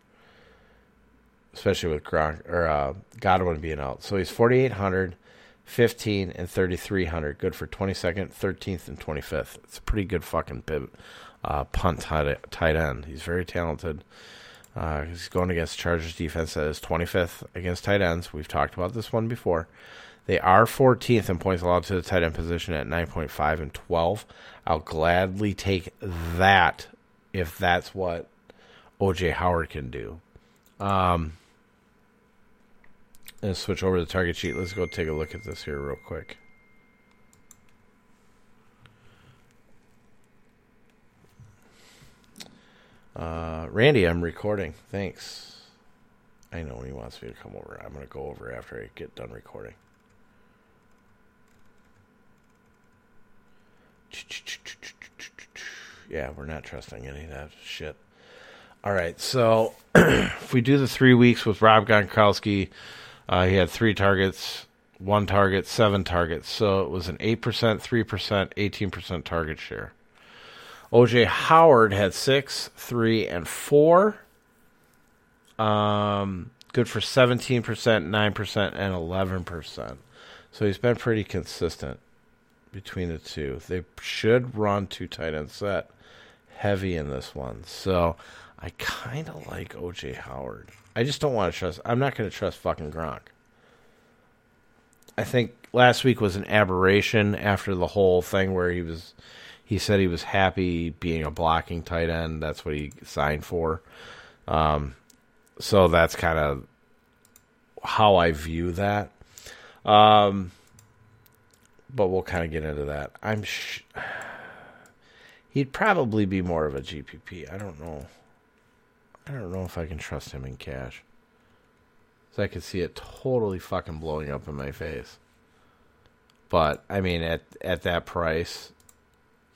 especially with Gronk or uh, Godwin being out. So he's 4,800, 15, and 3,300. Good for 22nd, 13th, and 25th. It's a pretty good fucking pivot, uh, punt tight, tight end. He's very talented. Uh, he's going against Chargers defense that is 25th against tight ends. We've talked about this one before. They are 14th in points allowed to the tight end position at 9.5 and 12. I'll gladly take that if that's what OJ Howard can do. Um, let's switch over to the target sheet. Let's go take a look at this here real quick. Uh, Randy, I'm recording. Thanks. I know he wants me to come over. I'm going to go over after I get done recording. Yeah, we're not trusting any of that shit. All right, so if we do the three weeks with Rob Gronkowski, uh, he had three targets, one target, seven targets. So it was an 8%, 3%, 18% target share. OJ Howard had six, three, and four. Um, good for 17%, 9%, and 11%. So he's been pretty consistent between the two. They should run two tight end set heavy in this one. So I kind of like OJ Howard. I just don't want to trust. I'm not going to trust fucking Gronk. I think last week was an aberration after the whole thing where he was. He said he was happy being a blocking tight end. That's what he signed for. Um, so that's kind of how I view that. Um, but we'll kind of get into that. I'm. Sh- he'd probably be more of a GPP. I don't know. I don't know if I can trust him in cash. So I could see it totally fucking blowing up in my face. But I mean, at at that price,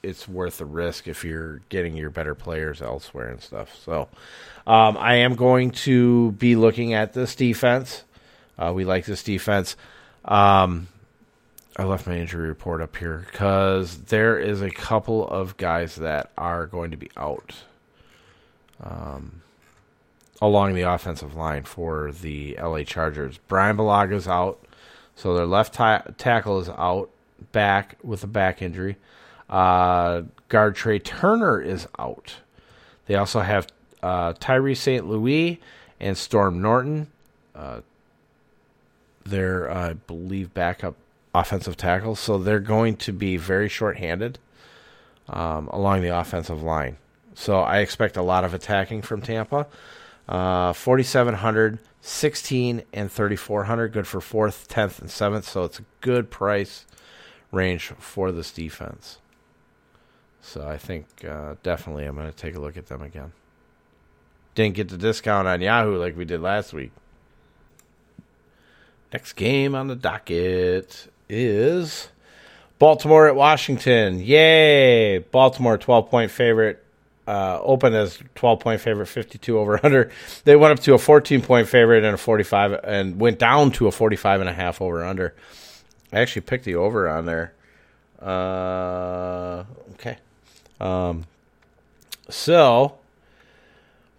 it's worth the risk if you're getting your better players elsewhere and stuff. So, um, I am going to be looking at this defense. Uh, we like this defense. Um, I left my injury report up here because there is a couple of guys that are going to be out. Um, along the offensive line for the LA Chargers. Brian Bryan Bulaga's out, so their left t- tackle is out, back with a back injury. Uh, guard Trai Turner is out. They also have uh, Tyree St. Louis and Storm Norton. Uh, they're, uh, I believe, backup offensive tackles, so they're going to be very short-handed um, along the offensive line. So I expect a lot of attacking from Tampa. Uh, 4,700, 16, and 3,400. Good for 4th, 10th, and 7th. So it's a good price range for this defense. So I think uh, definitely I'm going to take a look at them again. Didn't get the discount on Yahoo like we did last week. Next game on the docket is Baltimore at Washington. Yay! Baltimore 12 point favorite uh, opened as 12 point favorite, 52 over under. They went up to a 14 point favorite and a 45 and went down to a 45 and a half over under. I actually picked the over on there. Uh, okay. Um, so,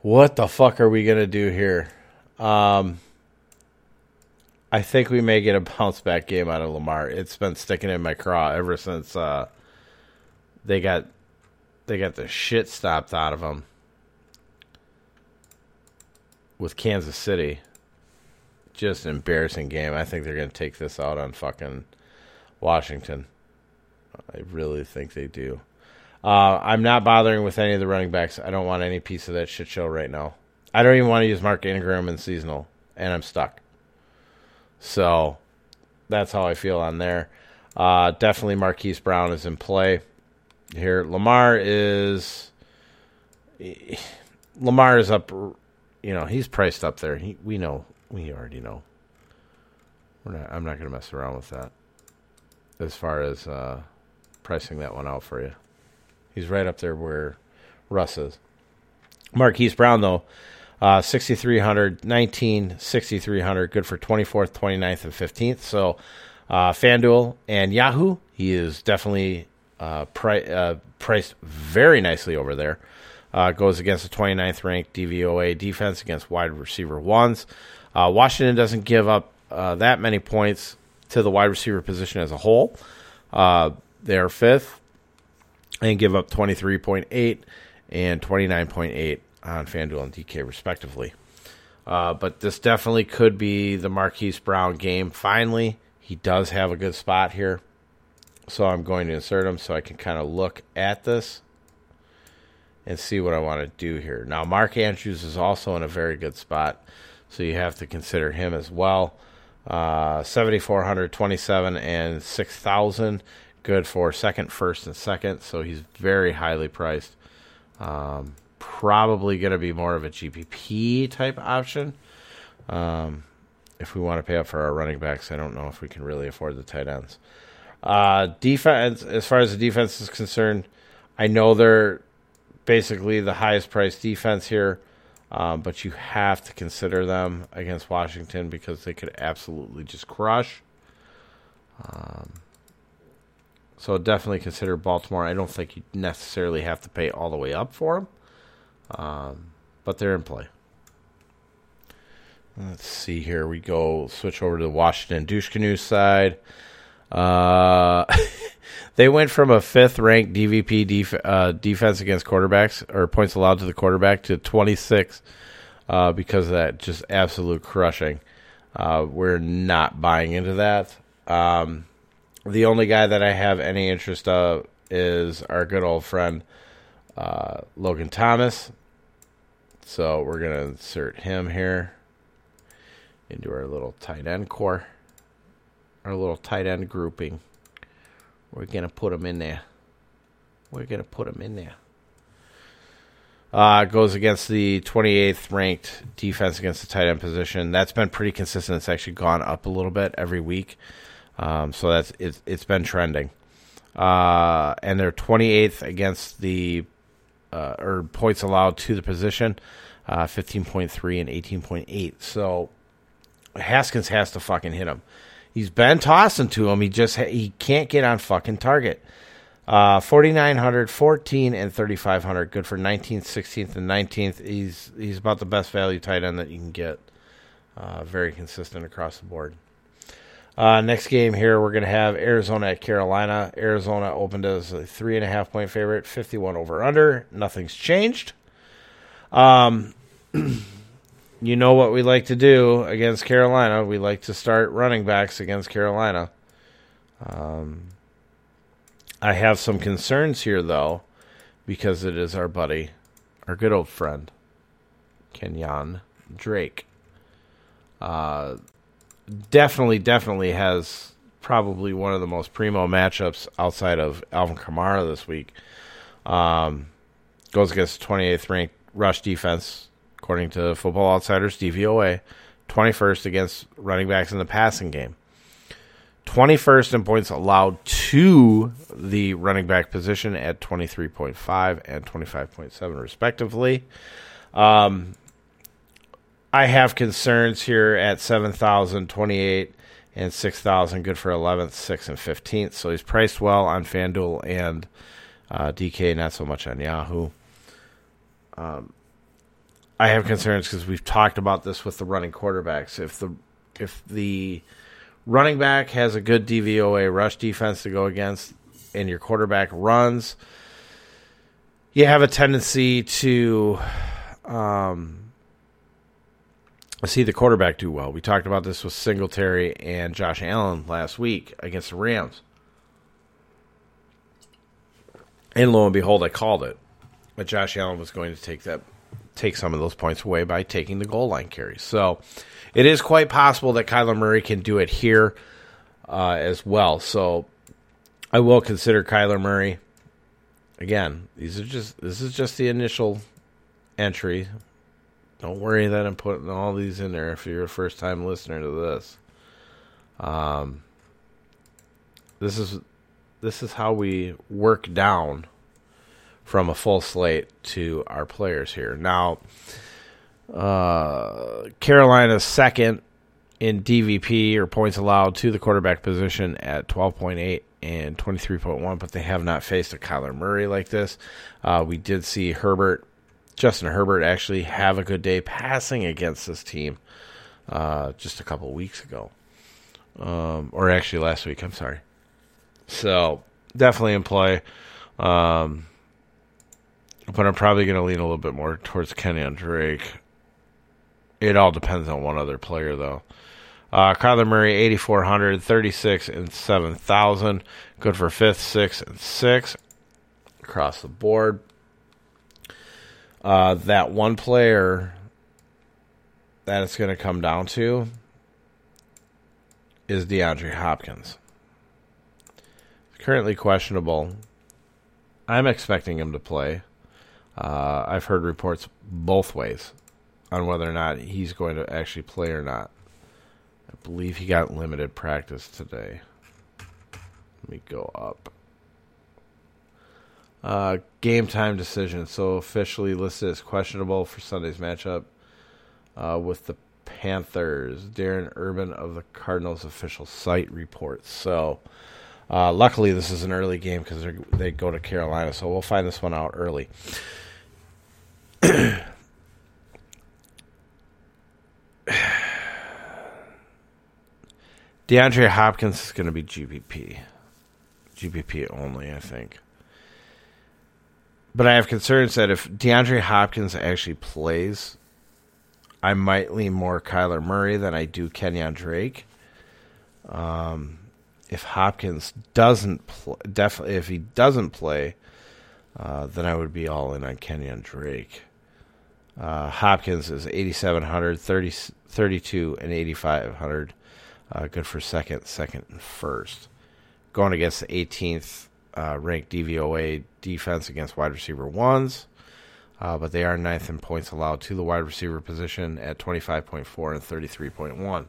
what the fuck are we going to do here? Um, I think we may get a bounce back game out of Lamar. It's been sticking in my craw ever since uh, they got they got the shit stopped out of them with Kansas City. Just an embarrassing game. I think they're going to take this out on fucking Washington. I really think they do. Uh, I'm not bothering with any of the running backs. I don't want any piece of that shit show right now. I don't even want to use Mark Ingram in seasonal, and I'm stuck. So that's how I feel on there. Uh, definitely Marquise Brown is in play here. Lamar is Lamar is up. You know he's priced up there. He, we know. We already know. We're not. I'm not going to mess around with that. As far as uh, pricing that one out for you, he's right up there where Russ is. Marquise Brown though. Uh, 6,300, 19, 6,300, good for 24th, 29th, and 15th. So, uh, FanDuel and Yahoo, he is definitely uh, pri- uh, priced very nicely over there. Uh, goes against the 29th ranked DVOA defense against wide receiver ones. Washington doesn't give up that many points to the wide receiver position as a whole. They're fifth and give up 23.8 and 29.8 on FanDuel and DK, respectively. but this definitely could be the Marquise Brown game. Finally, he does have a good spot here. So I'm going to insert him so I can kind of look at this and see what I want to do here. Now, Mark Andrews is also in a very good spot, so you have to consider him as well. Uh, 7,400, 27, and 6,000. Good for second, first, and second, so he's very highly priced. Um, probably going to be more of a GPP type option. Um, if we want to pay up for our running backs, I don't know if we can really afford the tight ends. Uh, defense, as far as the defense is concerned, I know they're basically the highest priced defense here, um, but you have to consider them against Washington because they could absolutely just crush. Um, so definitely consider Baltimore. I don't think you necessarily have to pay all the way up for them, um, but they're in play. Let's see here. We go switch over to the Washington douche canoe side. Uh, they went from a fifth ranked DVP def- uh, defense against quarterbacks or points allowed to the quarterback to 26 uh, because of that just absolute crushing. Uh, we're not buying into that. Um, the only guy that I have any interest of is our good old friend uh, Logan Thomas. So we're going to insert him here into our little tight end core our little tight end grouping. We're going to put him in there. We're going to put him in there. Uh, goes against the 28th ranked defense against the tight end position. That's been pretty consistent. It's actually gone up a little bit every week. Um, so that's it's, it's been trending. Uh, and they're 28th against the uh, or points allowed to the position, uh, 15.3 and 18.8. So Haskins has to fucking hit him. He's been tossing to him. He just he can't get on fucking target. Uh, 4,900, 14, and 3,500. Good for 19th, 16th, and 19th. He's he's about the best value tight end that you can get. Uh, very consistent across the board. Uh, next game here, we're going to have Arizona at Carolina. Arizona opened as a three and a half point favorite, 51 over under. Nothing's changed. Um, you know what we like to do against Carolina. We like to start running backs against Carolina. Um, I have some concerns here, though, because it is our buddy, our good old friend, Kenyan Drake. Uh, definitely, definitely has probably one of the most primo matchups outside of Alvin Kamara this week. Um, goes against 28th ranked rush defense according to Football Outsiders DVOA, 21st against running backs in the passing game. 21st in points allowed to the running back position at 23.5 and 25.7, respectively. Um, I have concerns here at 7,028 and 6,000, good for 11th, 6th, and 15th. So he's priced well on FanDuel and uh, DK, not so much on Yahoo. Um, I have concerns because we've talked about this with the running quarterbacks. If the if the running back has a good DVOA rush defense to go against, and your quarterback runs, you have a tendency to um, see the quarterback do well. We talked about this with Singletary and Josh Allen last week against the Rams. And lo and behold, I called it. But Josh Allen was going to take that take some of those points away by taking the goal line carries. So it is quite possible that Kyler Murray can do it here uh, as well. So I will consider Kyler Murray. Again, these are just this is just the initial entry. Don't worry that I'm putting all these in there if you're a first time listener to this. Um, this is this is how we work down from a full slate to our players here. Now, uh, Carolina's second in DVP or points allowed to the quarterback position at 12.8 and 23.1, but they have not faced a Kyler Murray like this. Uh, we did see Herbert, Justin Herbert, actually have a good day passing against this team uh, just a couple weeks ago. Um, or actually last week, I'm sorry. So, definitely in play. Um, but I'm probably going to lean a little bit more towards Kenyan Drake. It all depends on one other player, though. Uh, Kyler Murray, 8,400, 36 and 7,000. Good for fifth, sixth, and sixth across the board. Uh, that one player that it's going to come down to is DeAndre Hopkins. Currently questionable. I'm expecting him to play. Uh, I've heard reports both ways on whether or not he's going to actually play or not. I believe he got limited practice today. Let me go up. Uh, game time decision. So officially listed as questionable for Sunday's matchup uh, with the Panthers. Darren Urban of the Cardinals official site reports. So uh, luckily, this is an early game because they go to Carolina. So we'll find this one out early. DeAndre Hopkins is going to be GPP. GPP only, I think. But I have concerns that if DeAndre Hopkins actually plays, I might lean more Kyler Murray than I do Kenyon Drake. Um, if Hopkins doesn't play, definitely if he doesn't play, uh, then I would be all in on Kenyon Drake. Uh, Hopkins is 8,700, 30, 32, and 8,500. Uh, good for second, second, and first. Going against the 18th uh, ranked DVOA defense against wide receiver ones. Uh, but they are ninth in points allowed to the wide receiver position at 25.4 and 33.1.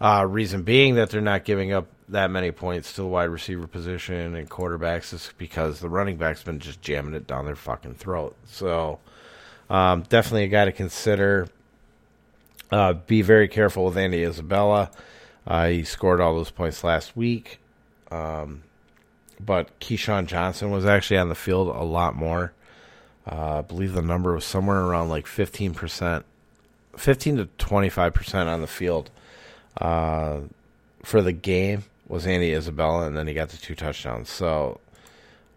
Uh, reason being that they're not giving up that many points to the wide receiver position and quarterbacks is because the running back's been just jamming it down their fucking throat. So, um, definitely a guy to consider. Uh, be very careful with Andy Isabella. Uh, he scored all those points last week. Um, but KeeSean Johnson was actually on the field a lot more. Uh, I believe the number was somewhere around like 15%, 15 to 25% on the field uh, for the game was Andy Isabella, and then he got the two touchdowns. So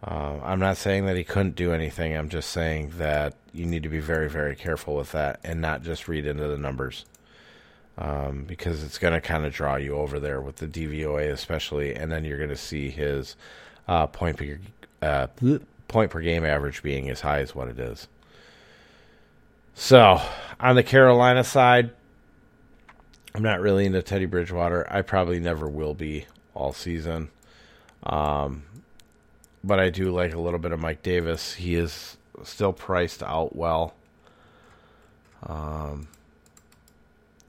uh, I'm not saying that he couldn't do anything. I'm just saying that you need to be very, very careful with that and not just read into the numbers. Um, because it's going to kind of draw you over there with the DVOA, especially, and then you're going to see his uh, point per uh, point per game average being as high as what it is. So on the Carolina side, I'm not really into Teddy Bridgewater. I probably never will be all season. Um, but I do like a little bit of Mike Davis. He is still priced out well. Um,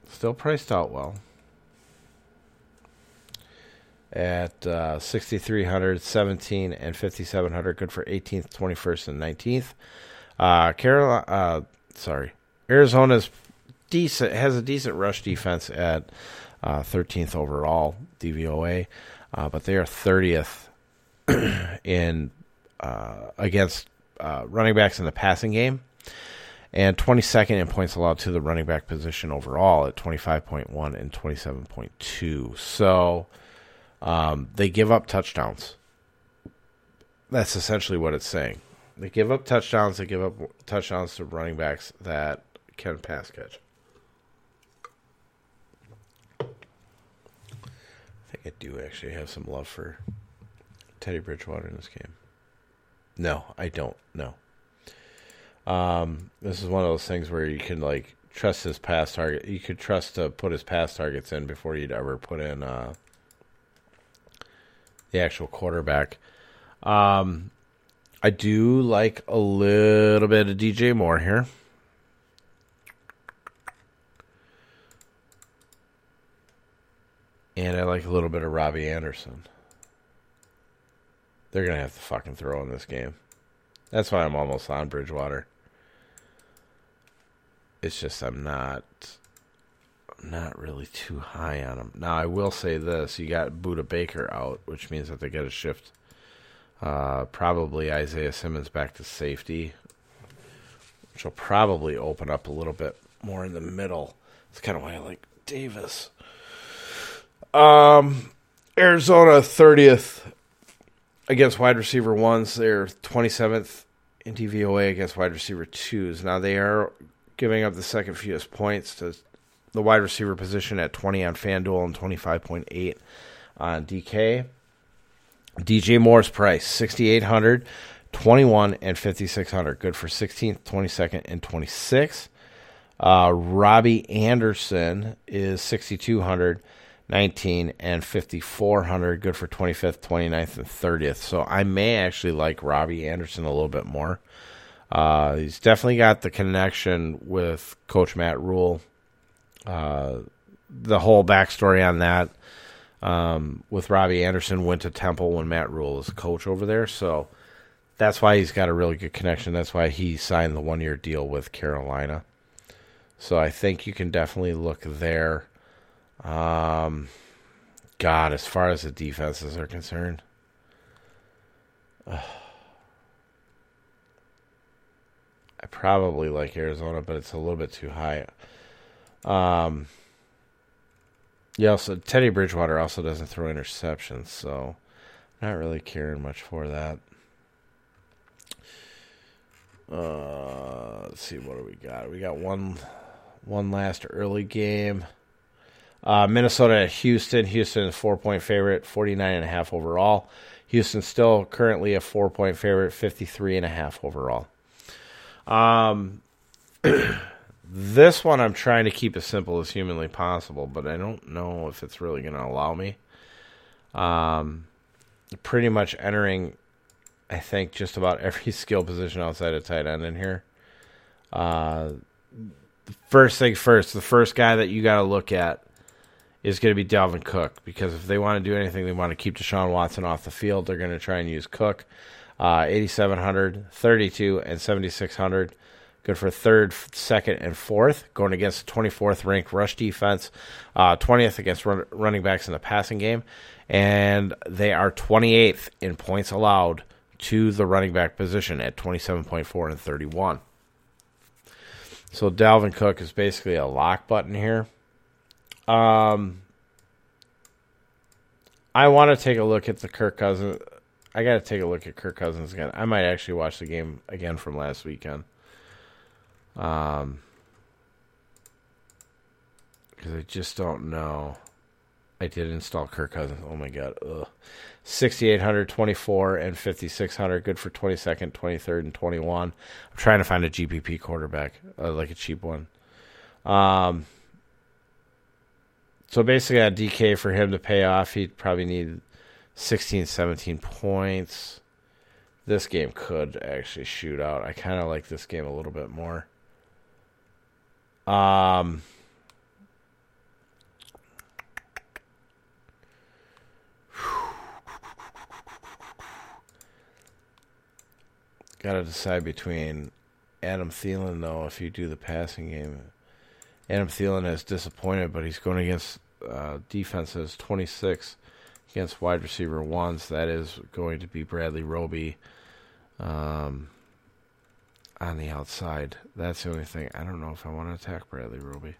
still priced out well at uh, 6,300, 17, and 5,700. Good for 18th, 21st, and 19th. Uh, Carolina, uh, sorry, Arizona's decent has a decent rush defense at uh, 13th overall DVOA, uh, but they are 30th in uh, against uh, running backs in the passing game, and 22nd in points allowed to the running back position overall at 25.1 and 27.2. So um, they give up touchdowns. That's essentially what it's saying. They give up touchdowns. They give up touchdowns to running backs that can pass catch. I think I do actually have some love for Teddy Bridgewater in this game. No, I don't. No. Um, this is one of those things where you can like trust his pass target. You could trust to put his pass targets in before you'd ever put in uh, the actual quarterback. Um, I do like a little bit of DJ Moore here. And I like a little bit of Robbie Anderson. They're going to have to fucking throw in this game. That's why I'm almost on Bridgewater. It's just I'm not not really too high on him. Now I will say this: you got Budda Baker out, which means that they got to shift. Uh, probably Isaiah Simmons back to safety, which will probably open up a little bit more in the middle. That's kind of why I like Davis. Um, Arizona thirtieth against wide receiver ones. They're twenty seventh in DVOA against wide receiver twos. Now they are giving up the second fewest points to the wide receiver position at 20 on FanDuel and 25.8 on DK. DJ Moore's price, 6,800, 21 and 5600 good for 16th 22nd and 26th uh, robbie anderson is 6200 19 and 5400 good for 25th 29th and 30th so i may actually like robbie anderson a little bit more. Uh, he's definitely got the connection with coach matt rhule uh, the whole backstory on that um, with robbie anderson went to temple when matt Rhule was coach over there so that's why he's got a really good connection. That's why he signed the one year deal with Carolina. So I think you can definitely look there. Um, God, as far as the defenses are concerned, uh, I probably like Arizona, but it's a little bit too high. Um, yeah, also Teddy Bridgewater also doesn't throw interceptions, so not really caring much for that. Uh, let's see what do we got. We got one one last early game. Uh, Minnesota Houston. Houston is four point favorite, 49 and a half overall. Houston still currently a four point favorite, 53 and a half overall. Um, this one I'm trying to keep as simple as humanly possible, but I don't know if it's really going to allow me. Um, pretty much entering I think just about every skill position outside of tight end in here. Uh, first thing first, the first guy that you got to look at is going to be Dalvin Cook because if they want to do anything, they want to keep Deshaun Watson off the field. They're going to try and use Cook. Uh, 8,700, 32, and 7,600. Good for third, second, and fourth. Going against the 24th ranked rush defense, uh, 20th against run, running backs in the passing game, and they are 28th in points allowed to the running back position at 27.4 and 31. So Dalvin Cook is basically a lock button here. Um, I want to take a look at the Kirk Cousins. I got to take a look at Kirk Cousins again. I might actually watch the game again from last weekend. Um, because I just don't know. I did install Kirk Cousins. Oh my god. Ugh. 6,800, 24, and 5,600. Good for 22nd, 23rd, and 21. I'm trying to find a GPP quarterback, uh, like a cheap one. Um, so basically, a DK for him to pay off, he'd probably need 16, 17 points. This game could actually shoot out. I kind of like this game a little bit more. Um, Got to decide between Adam Thielen, though, if you do the passing game. Adam Thielen is disappointed, but he's going against uh, defenses 26 against wide receiver ones. That is going to be Bradley Roby um, on the outside. That's the only thing. I don't know if I want to attack Bradley Roby.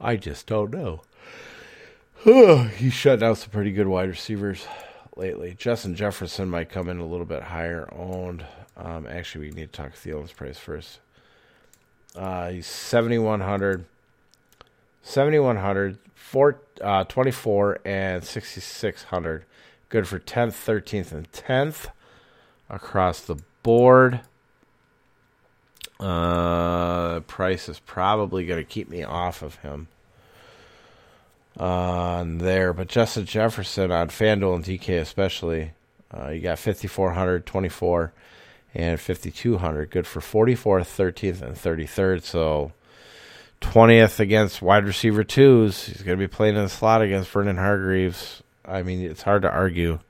I just don't know. He's shut down some pretty good wide receivers lately. Justin Jefferson might come in a little bit higher owned. Um, actually, we need to talk Thielen's price first. Uh, he's 7,100, 7,100, four, uh, 24, and 6,600. Good for 10th, 13th, and 10th across the board. Uh, price is probably going to keep me off of him on there. But Justin Jefferson on FanDuel and DK especially, uh, you got 5,400, 24, and 5,200. Good for 44th, 13th, and 33rd. So 20th against wide receiver twos. He's going to be playing in the slot against Vernon Hargreaves. I mean, it's hard to argue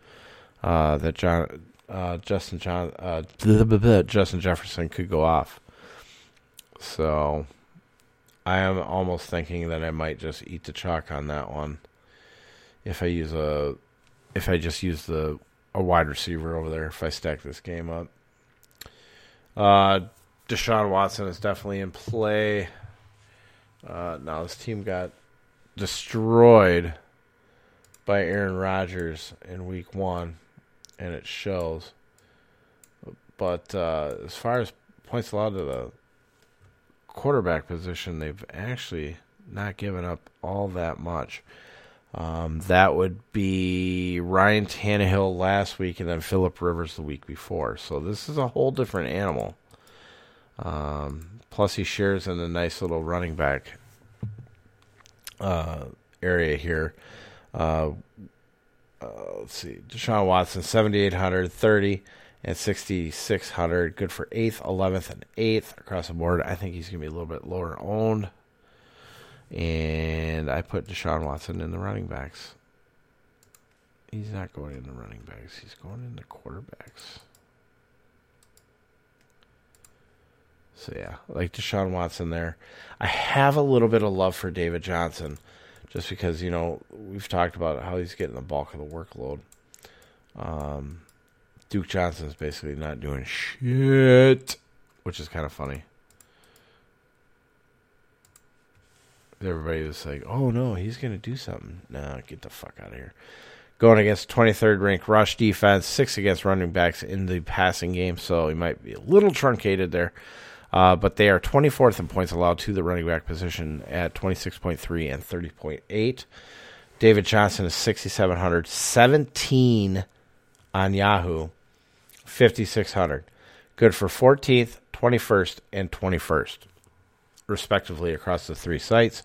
uh, that John, uh, Justin John, uh, Justin Jefferson could go off. So I am almost thinking that I might just eat the chalk on that one. If I use a, if I just use the a wide receiver over there, if I stack this game up. Uh, Deshaun Watson is definitely in play. Uh, now this team got destroyed by Aaron Rodgers in Week One, and it shows. But uh, as far as points allowed to the quarterback position, they've actually not given up all that much. Um, that would be Ryan Tannehill last week and then Philip Rivers the week before. So this is a whole different animal. Um, plus, he shares in a nice little running back uh, area here. Uh, uh, let's see, Deshaun Watson, 7,800, 30, and 6,600. Good for 8th, 11th, and 8th across the board. I think he's going to be a little bit lower owned. And I put Deshaun Watson in the running backs. He's not going in the running backs. He's going in the quarterbacks. So yeah, like Deshaun Watson there. I have a little bit of love for David Johnson, just because you know we've talked about how he's getting the bulk of the workload. Um, Duke Johnson's basically not doing shit, which is kind of funny. everybody was like, "Oh no, he's going to do something." No, get the fuck out of here. Going against 23rd ranked rush defense, six against running backs in the passing game, so he might be a little truncated there. Uh, but they are 24th in points allowed to the running back position at 26.3 and 30.8. David Johnson is 6,700, 17 on Yahoo, 5,600. Good for 14th, 21st, and 21st, respectively, across the three sites.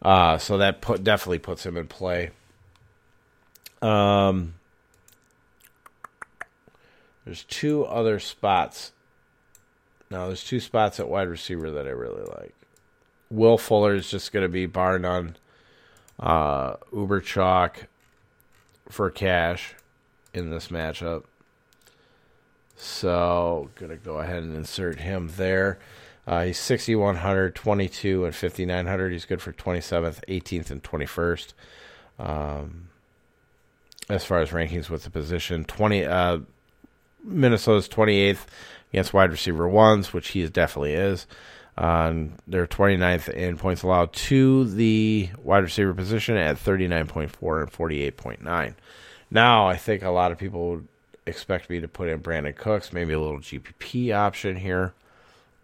Uh, so that put, definitely puts him in play. Um, there's two other spots. Now, there's two spots at wide receiver that I really like. Will Fuller is just going to be bar none. Uh, Uber chalk for cash in this matchup. So, gonna go ahead and insert him there. Uh, he's 6,100, 22, and 5,900. He's good for 27th, 18th, and 21st. Um, as far as rankings with the position, 20 uh, Minnesota's 28th against wide receiver ones, which he definitely is. Um, they're 29th in points allowed to the wide receiver position at 39.4 and 48.9. Now, I think a lot of people would expect me to put in Brandin Cooks, maybe a little GPP option here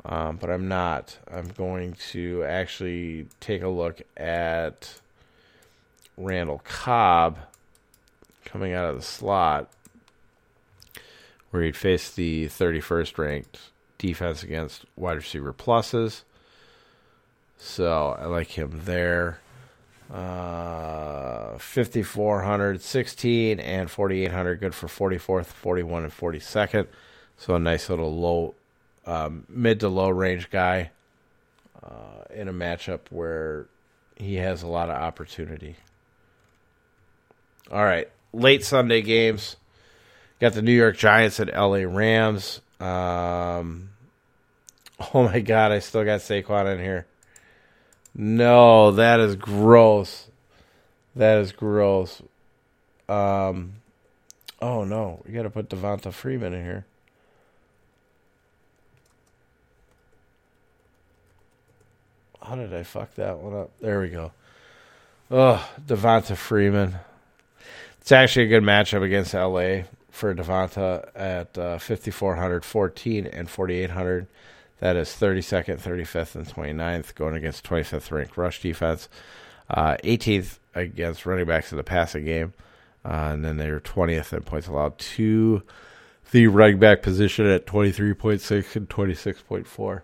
um, but I'm not. I'm going to actually take a look at Randall Cobb coming out of the slot, where he'd face the 31st ranked defense against wide receiver pluses. So I like him there. Uh, 5,400, 16, and 4,800. Good for 44th, 41, and 42nd. So a nice little low um, mid to low range guy uh, in a matchup where he has a lot of opportunity. All right, late Sunday games. Got the New York Giants at LA Rams. Um, oh my God, I still got Saquon in here. No, that is gross. That is gross. Um, oh no, we got to put Devonta Freeman in here. How did I fuck that one up? There we go. Oh, Devonta Freeman. It's actually a good matchup against LA for Devonta at uh, 5,400, 14, and 4,800. That is 32nd, 35th, and 29th, going against 25th ranked rush defense. Uh, 18th against running backs in the passing game. Uh, and then they're 20th in points allowed to the running back position at 23.6 and 26.4.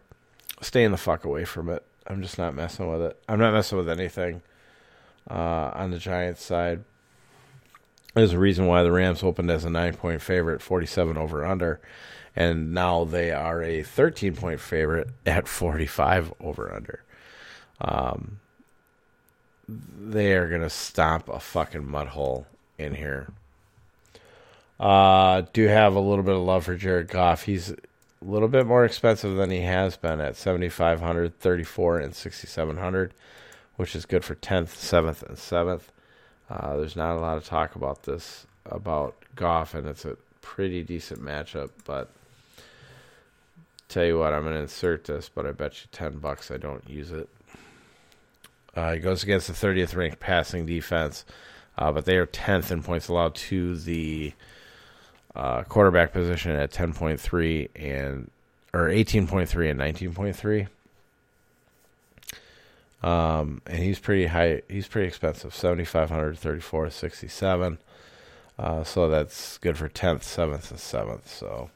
Staying the fuck away from it. I'm just not messing with it. I'm not messing with anything uh, on the Giants side. There's a reason why the Rams opened as a nine point favorite, 47 over under, and now they are a 13 point favorite at 45 over under. Um, they are gonna stomp a fucking mud hole in here. Uh, do have a little bit of love for Jared Goff. He's a little bit more expensive than he has been at 7500 34 and 6700 which is good for 10th 7th and 7th uh, there's not a lot of talk about this about Goff and it's a pretty decent matchup but tell you what i'm going to insert this but i bet you 10 bucks i don't use it uh, he goes against the 30th ranked passing defense uh, but they are 10th in points allowed to the uh, quarterback position at 10.3 and or 18.3 and 19.3. Um, and he's pretty high. He's pretty expensive. 7,500, 34, 67. Uh, so that's good for 10th, 7th, and 7th. So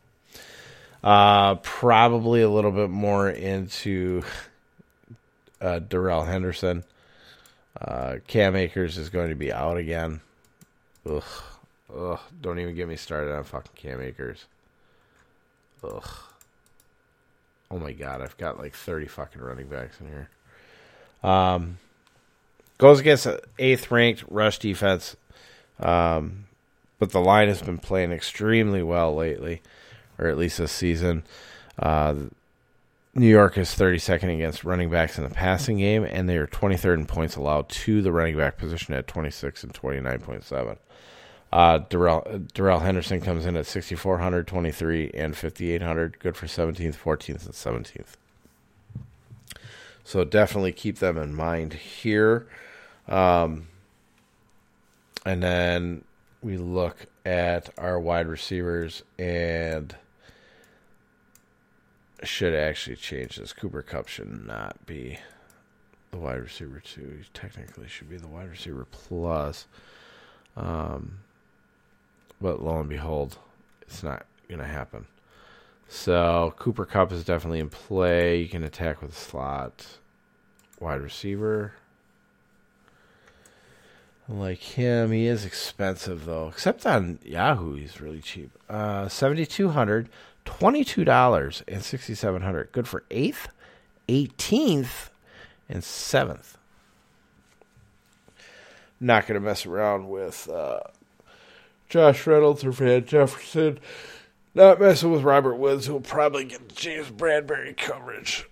uh, probably a little bit more into uh, Darrell Henderson. Uh, Cam Akers is going to be out again. Ugh. Ugh. Don't even get me started on fucking Cam Akers. Ugh. Oh my god, I've got like 30 fucking running backs in here. Um, goes against eighth ranked rush defense. Um, but the line has been playing extremely well lately, or at least this season. Uh, New York is 32nd against running backs in the passing game, and they are 23rd in points allowed to the running back position at 26 and 29.7. Uh, Darrell, Darrell Henderson comes in at 6,400, 23, and 5,800. Good for 17th, 14th, and 17th. So definitely keep them in mind here. Um, and then we look at our wide receivers and should actually change this. Cooper Kupp should not be the wide receiver two. He technically should be the wide receiver plus. Um, but lo and behold, it's not going to happen. So Cooper Kupp is definitely in play. You can attack with a slot wide receiver. Like him, he is expensive though. Except on Yahoo, he's really cheap. Uh, seventy two hundred, twenty two dollars, and sixty seven hundred. Good for eighth, eighteenth, and seventh. Not gonna mess around with uh, Josh Reynolds or Van Jefferson. Not messing with Robert Woods, who'll probably get James Bradberry coverage.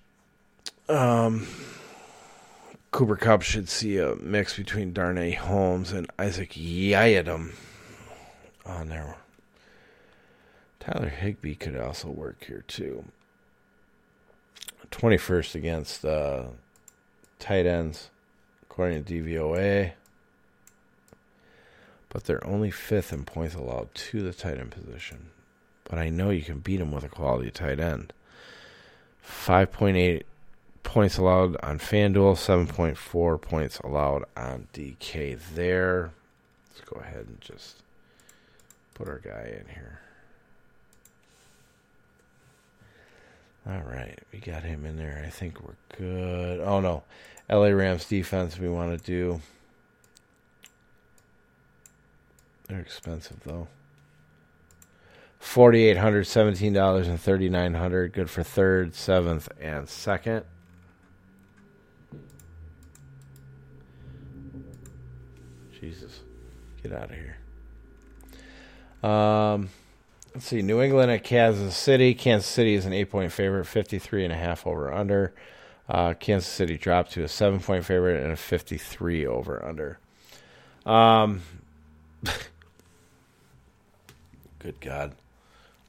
Um. Cooper Kupp should see a mix between Darnay Holmes and Isaac Yiadom on there. Tyler Higbee could also work here too. 21st against uh, tight ends, according to DVOA. But they're only fifth in points allowed to the tight end position. But I know you can beat him with a quality tight end. 5.8 points allowed on FanDuel, 7.4 points allowed on DK there. Let's go ahead and just put our guy in here. All right, we got him in there. I think we're good. Oh no, LA Rams defense we want to do. They're expensive though. Forty eight hundred, seventeen dollars and thirty nine hundred. Good for third, seventh, and second. Jesus. Get out of here. Um, let's see. New England at Kansas City. Kansas City is an eight point favorite, 53 and a half over under. Uh, Kansas City dropped to a seven point favorite and a 53 over under. Um, good God.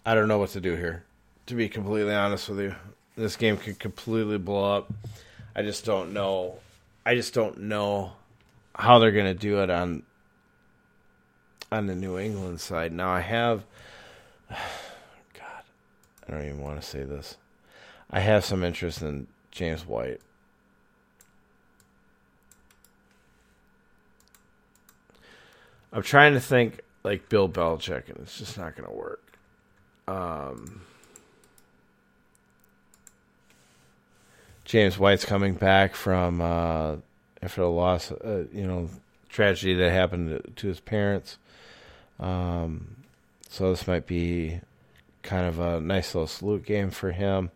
I don't know what to do here. To be completely honest with you, this game could completely blow up. I just don't know. I just don't know how they're going to do it on on the New England side. Now I have God, I don't even want to say this. I have some interest in James White. I'm trying to think like Bill Belichick, and it's just not going to work. Um, James White's coming back from uh, after the loss, uh, you know, tragedy that happened to, his parents. Um, so this might be kind of a nice little salute game for him.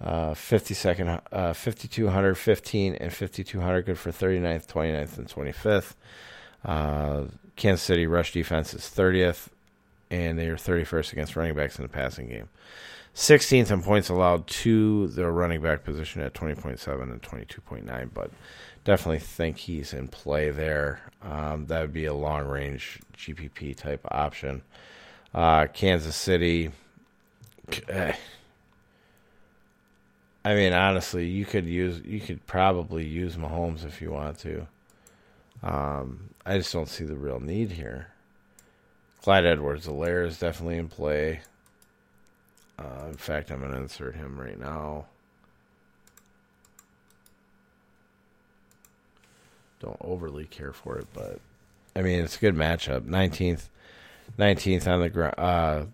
Uh, 50 second, uh, 5200, 15, and 5200, good for 39th, 29th, and 25th. Uh, Kansas City rush defense is 30th, and they are 31st against running backs in the passing game. 16th in points allowed to the running back position at 20.7 and 22.9, but definitely think he's in play there. Um, that would be a long range GPP type option. Uh, Kansas City. Eh. I mean, honestly, you could use you could probably use Mahomes if you want to. Um, I just don't see the real need here. Clyde Edwards-Helaire is definitely in play. Uh, in fact, I'm going to insert him right now. don't overly care for it, but I mean it's a good matchup. Nineteenth, nineteenth on the ground, uh,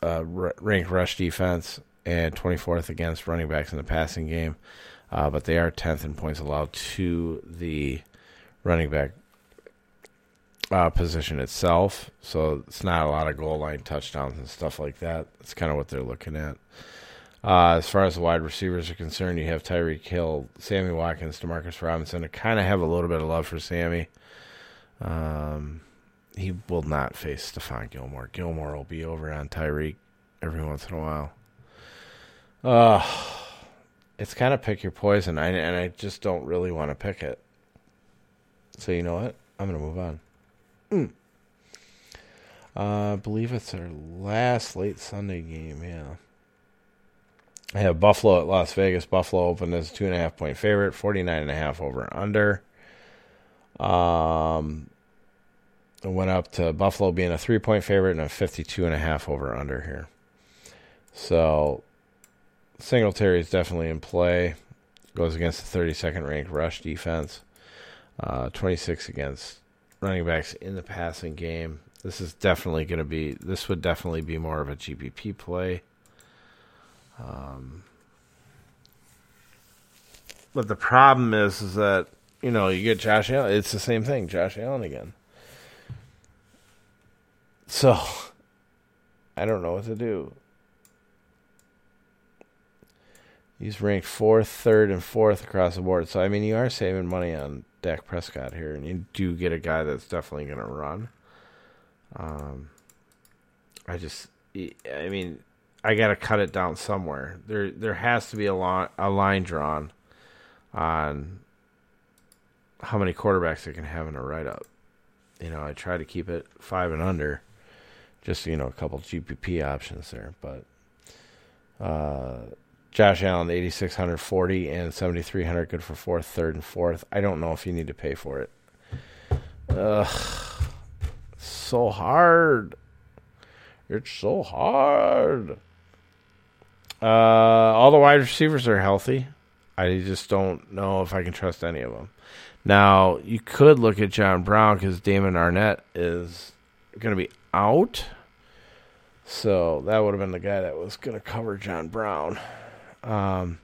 uh, ranked rush defense, and twenty fourth against running backs in the passing game. Uh, but they are tenth in points allowed to the running back uh, position itself. So it's not a lot of goal line touchdowns and stuff like that. That's kind of what they're looking at. Uh, as far as the wide receivers are concerned, you have Tyreek Hill, Sammy Watkins, Demarcus Robinson. I kind of have a little bit of love for Sammy. Um, he will not face Stephon Gilmore. Gilmore will be over on Tyreek every once in a while. Uh, it's kind of pick your poison, I, and I just don't really want to pick it. So you know what? I'm going to move on. Mm. Uh, I believe it's our last late Sunday game, yeah. I have Buffalo at Las Vegas. Buffalo opened as a two and a half point favorite, 49 and a half over and under. Um, it went up to Buffalo being a three point favorite and a 52 and a half over under here. So Singletary is definitely in play. Goes against the 32nd ranked rush defense. Uh, 26 against running backs in the passing game. This is definitely going to be. This would definitely be more of a GPP play. Um, but the problem is, is that you know you get Josh Allen. It's the same thing, Josh Allen again. So I don't know what to do. He's ranked fourth, third, and fourth across the board. So I mean, you are saving money on Dak Prescott here, and you do get a guy that's definitely going to run. Um, I just, I mean, I got to cut it down somewhere. There there has to be a line a line drawn on how many quarterbacks I can have in a write up. You know, I try to keep it five and under, just you know a couple GPP options there. But uh, Josh Allen, eighty six hundred forty and seventy three hundred, good for fourth, third, and fourth. I don't know if you need to pay for it. Ugh, so hard. It's so hard. Uh, all the wide receivers are healthy. I just don't know if I can trust any of them. Now, you could look at John Brown because Damon Arnette is going to be out. So that would have been the guy that was going to cover John Brown. Um,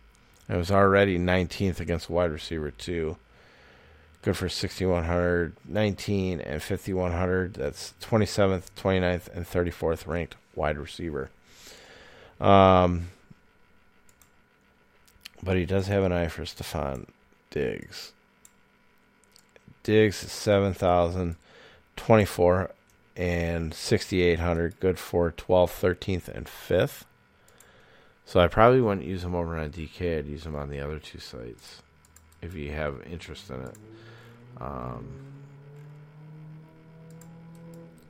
it was already 19th against wide receiver, too. Good for 6,100, 19, and 5,100. That's 27th, 29th, and 34th ranked wide receiver. Um, but he does have an eye for Stefon Diggs. Diggs is 7,000, 24, and 6,800. Good for 12th, 13th, and 5th. So I probably wouldn't use them over on DK. I'd use them on the other two sites if you have interest in it. Um,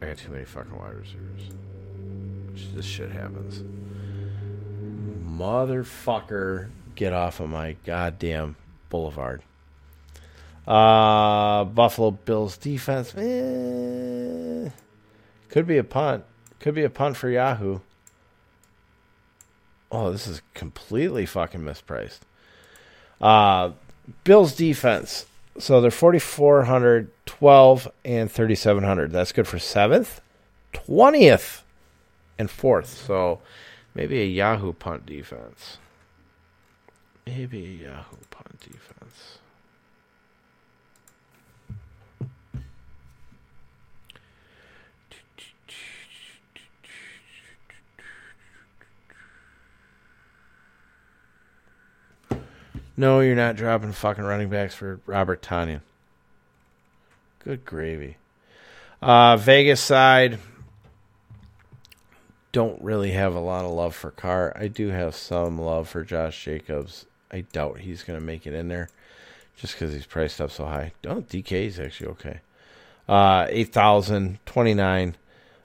I got too many fucking wide receivers. This shit happens. Motherfucker get off of my goddamn boulevard. Uh, Buffalo Bills defense. Eh, could be a punt. Could be a punt for Yahoo. Oh, this is completely fucking mispriced. Uh, Bills defense. So they're 4,400, 12, and 3,700. That's good for 7th, 20th, and 4th. So maybe a Yahoo punt defense. Maybe a Yahoo punt defense. No, you're not dropping fucking running backs for Robert Tonyan. Good gravy. Uh, Vegas side, don't really have a lot of love for Carr. I do have some love for Josh Jacobs. I doubt he's going to make it in there just because he's priced up so high. Don't DK is actually okay. Uh, 8,000, 29,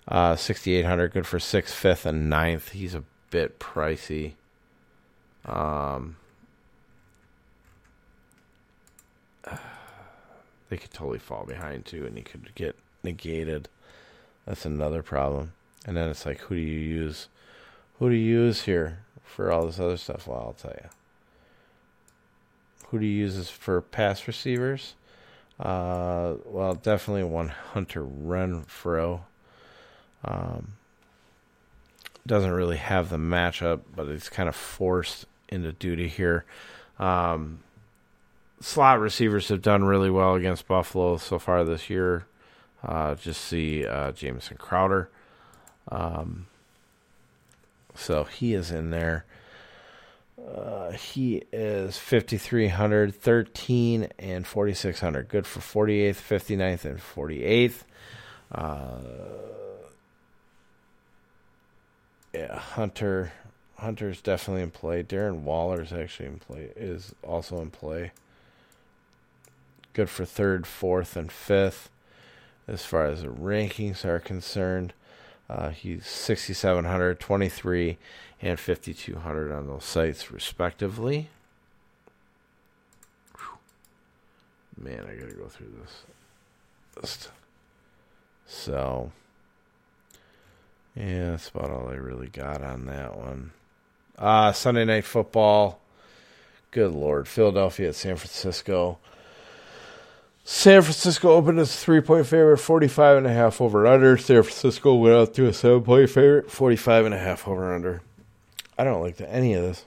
uh, 6,800, good for 6th, 5th, and ninth. He's a bit pricey. Um, they could totally fall behind too, and he could get negated. That's another problem. And then it's like, who do you use? Who do you use here for all this other stuff? Well, I'll tell you. Who do you use for pass receivers? Uh, well, definitely one Hunter Renfrow. Um, doesn't really have the matchup, but he's kind of forced into duty here. Um, slot receivers have done really well against Buffalo so far this year. Uh, just see uh, Jamison Crowder. Um, so he is in there. Uh, he is 5,300, 13, and 4,600. Good for 48th, 59th, and 48th. Uh, yeah, Hunter. Hunter's definitely in play. Darren Waller's actually in play. Is also in play. Good for third, fourth, and fifth. As far as the rankings are concerned, uh, he's 6,700, 23, and 5,200 on those sites, respectively. Whew. Man, I gotta go through this list. So, yeah, that's about all I really got on that one. Uh, Sunday Night Football. Good Lord. Philadelphia at San Francisco. San Francisco opened as a three point favorite, 45 and a half over under. San Francisco went out to a seven point favorite, 45 and a half over under. I don't like the, any of this.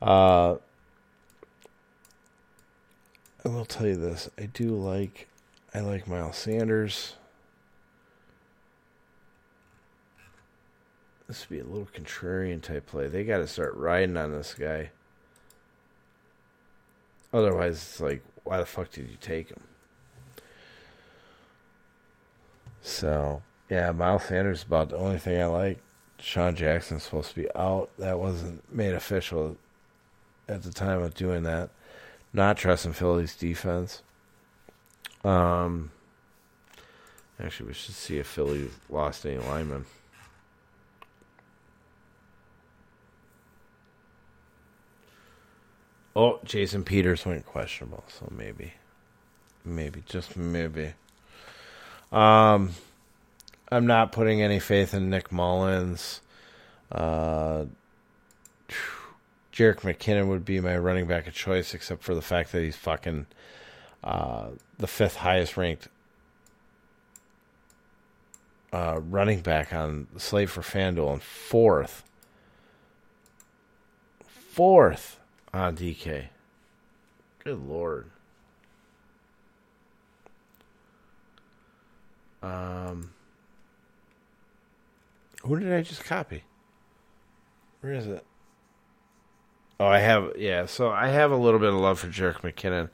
Uh, I will tell you this. I do like I like Miles Sanders. This would be a little contrarian type play. They got to start riding on this guy. Otherwise, it's like, why the fuck did you take him? So, yeah, Miles Sanders is about the only thing I like. Sean Jackson's supposed to be out. That wasn't made official at the time of doing that. Not trusting Philly's defense. Um, actually, we should see if Philly lost any linemen. Oh, Jason Peters went questionable, so maybe, maybe just maybe. Um, I'm not putting any faith in Nick Mullens. Uh, Jerick McKinnon would be my running back of choice, except for the fact that he's fucking uh, the fifth highest ranked uh, running back on the slate for FanDuel and fourth. Fourth on DK. Good lord. Um, who did I just copy? Where is it? Oh, I have yeah. So I have a little bit of love for Jerick McKinnon.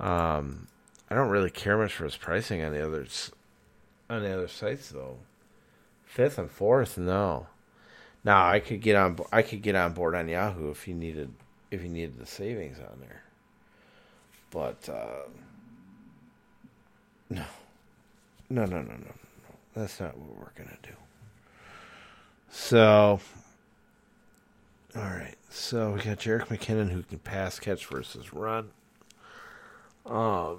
Um, I don't really care much for his pricing on the others on the other sites though. Fifth and fourth, no. Now I could get on. I could get on board on Yahoo if you needed if you needed the savings on there. But uh, no, no, no, no, no, no. That's not what we're gonna do. So, all right. So we got Jerick McKinnon who can pass, catch versus run. Um.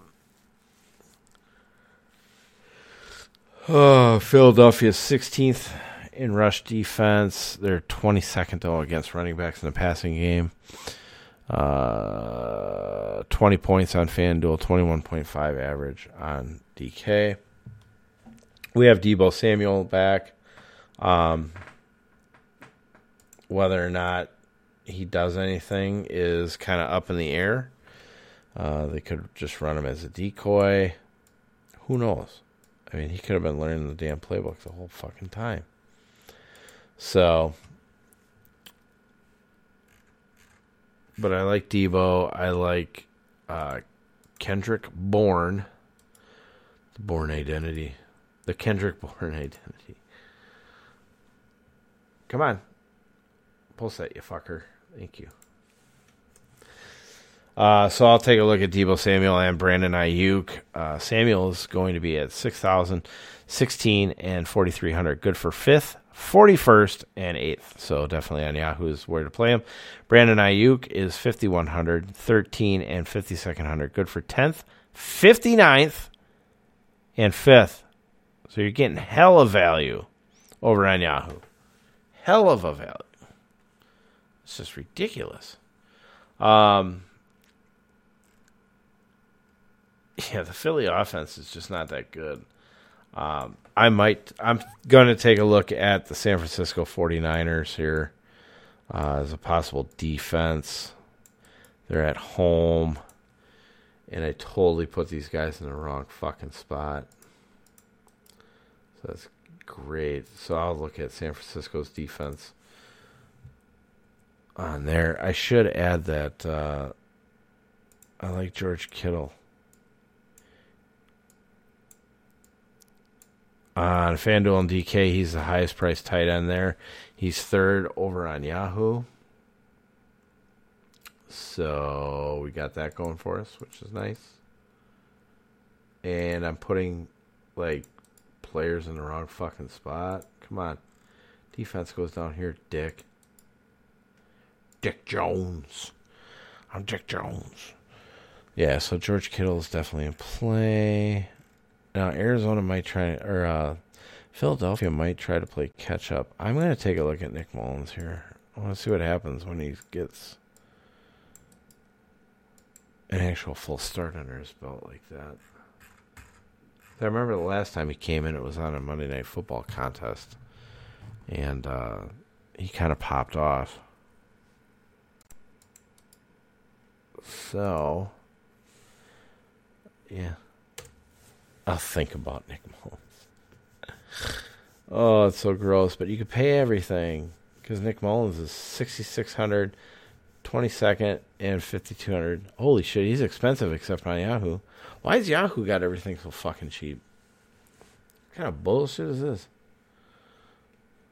Oh, Philadelphia 16th in rush defense. They're 22nd though against running backs in the passing game. Uh, 20 points on FanDuel, 21.5 average on DK. We have Deebo Samuel back. Um, whether or not he does anything is kind of up in the air. Uh, they could just run him as a decoy. Who knows? I mean, he could have been learning the damn playbook the whole fucking time. So, but I like Deebo. I like uh, Kendrick Bourne. The Bourne identity. The Kendrick Bourne identity. Come on. That, you fucker. Thank you. Uh, so I'll take a look at Deebo Samuel and Brandon Aiyuk. Uh, Samuel is going to be at 6,000, 16, and 4,300. Good for fifth, 41st, and 8th. So definitely on Yahoo is where to play him. Brandon Aiyuk is 5,100, 13, and 5,200. Good for 10th, 59th, and 5th. So you're getting hell of value over on Yahoo. Hell of a value. It's just ridiculous. Um, yeah, the Philly offense is just not that good. Um, I might, I'm going to take a look at the San Francisco 49ers here uh, as a possible defense. They're at home, and I totally put these guys in the wrong fucking spot. So that's great. So I'll look at San Francisco's defense on there. I should add that uh, I like George Kittle. On FanDuel and DK, he's the highest priced tight end there. He's third over on Yahoo. So we got that going for us, which is nice. And I'm putting like players in the wrong fucking spot. Come on. Defense goes down here, Dick. Dick Jones. I'm Dick Jones. Yeah, so George Kittle is definitely in play. Now Arizona might try, or uh, Philadelphia might try to play catch up. I'm going to take a look at Nick Mullens here. I want to see what happens when he gets an actual full start under his belt like that. I remember the last time he came in, it was on a Monday Night Football contest, and uh, he kind of popped off. So, yeah, I'll think about Nick Mullens. oh, it's so gross, but you could pay everything because Nick Mullens is sixty six hundred, twenty second, and fifty two hundred. Holy shit, he's expensive except on Yahoo. Why has Yahoo got everything so fucking cheap? What kind of bullshit is this?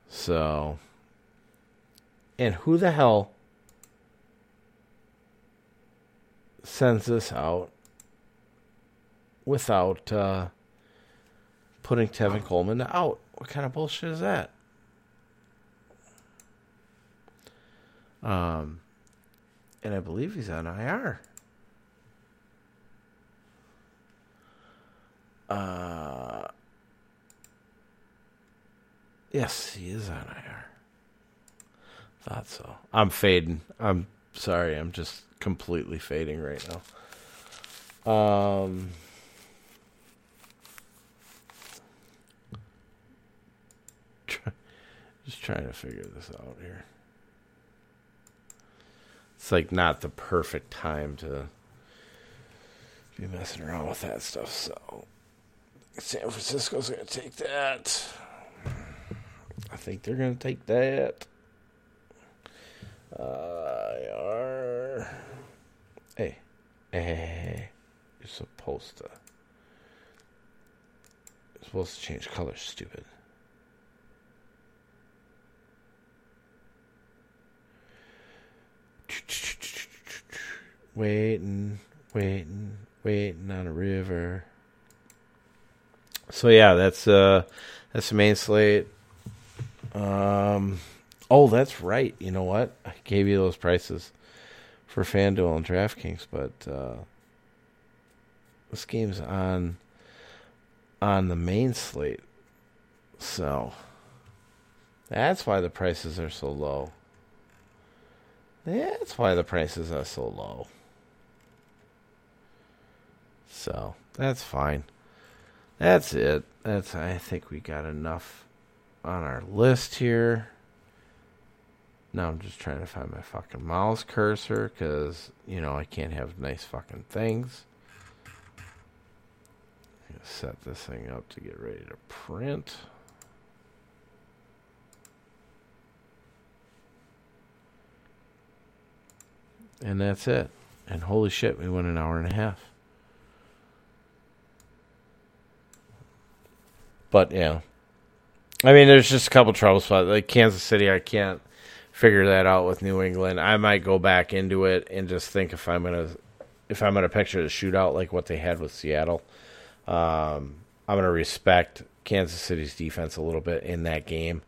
So, and who the hell sends this out without uh, putting Tevin Coleman out? What kind of bullshit is that? Um, and I believe he's on IR. Uh, yes, he is on IR. Thought so. I'm fading. I'm sorry. I'm just completely fading right now. Um. Just trying to figure this out here. It's like not the perfect time to be messing around with that stuff, so San Francisco's to take that. I think they're to take that. Uh, are. Hey, hey, you're supposed to. You're supposed to change colors, stupid. Waiting, waiting, waiting on a river. So yeah, that's uh that's the main slate. Um oh, that's right. You know what? I gave you those prices for FanDuel and DraftKings, but uh this game's on on the main slate. So that's why the prices are so low. That's why the prices are so low. So that's fine. That's it. That's I think we got enough on our list here. Now I'm just trying to find my fucking mouse cursor because you know I can't have nice fucking things. Set this thing up to get ready to print. And that's it. And holy shit, we went an hour and a half. But yeah, I mean, there's just a couple trouble spots. Like Kansas City, I can't figure that out with New England. I might go back into it and just think if I'm gonna if I'm gonna picture the shootout like what they had with Seattle. Um, I'm gonna respect Kansas City's defense a little bit in that game,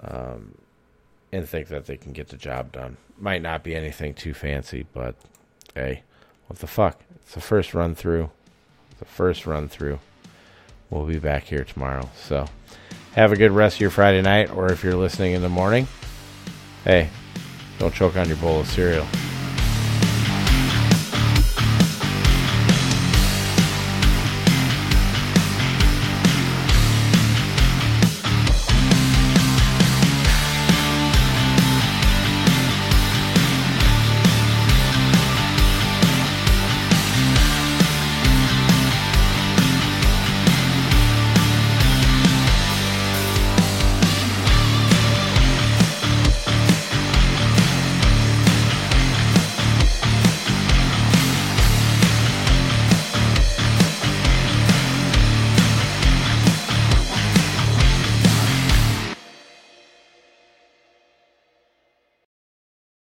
um, and think that they can get the job done. Might not be anything too fancy, but hey, what the fuck? It's the first run through. It's The first run through. We'll be back here tomorrow. So have a good rest of your Friday night, or if you're listening in the morning, hey, don't choke on your bowl of cereal.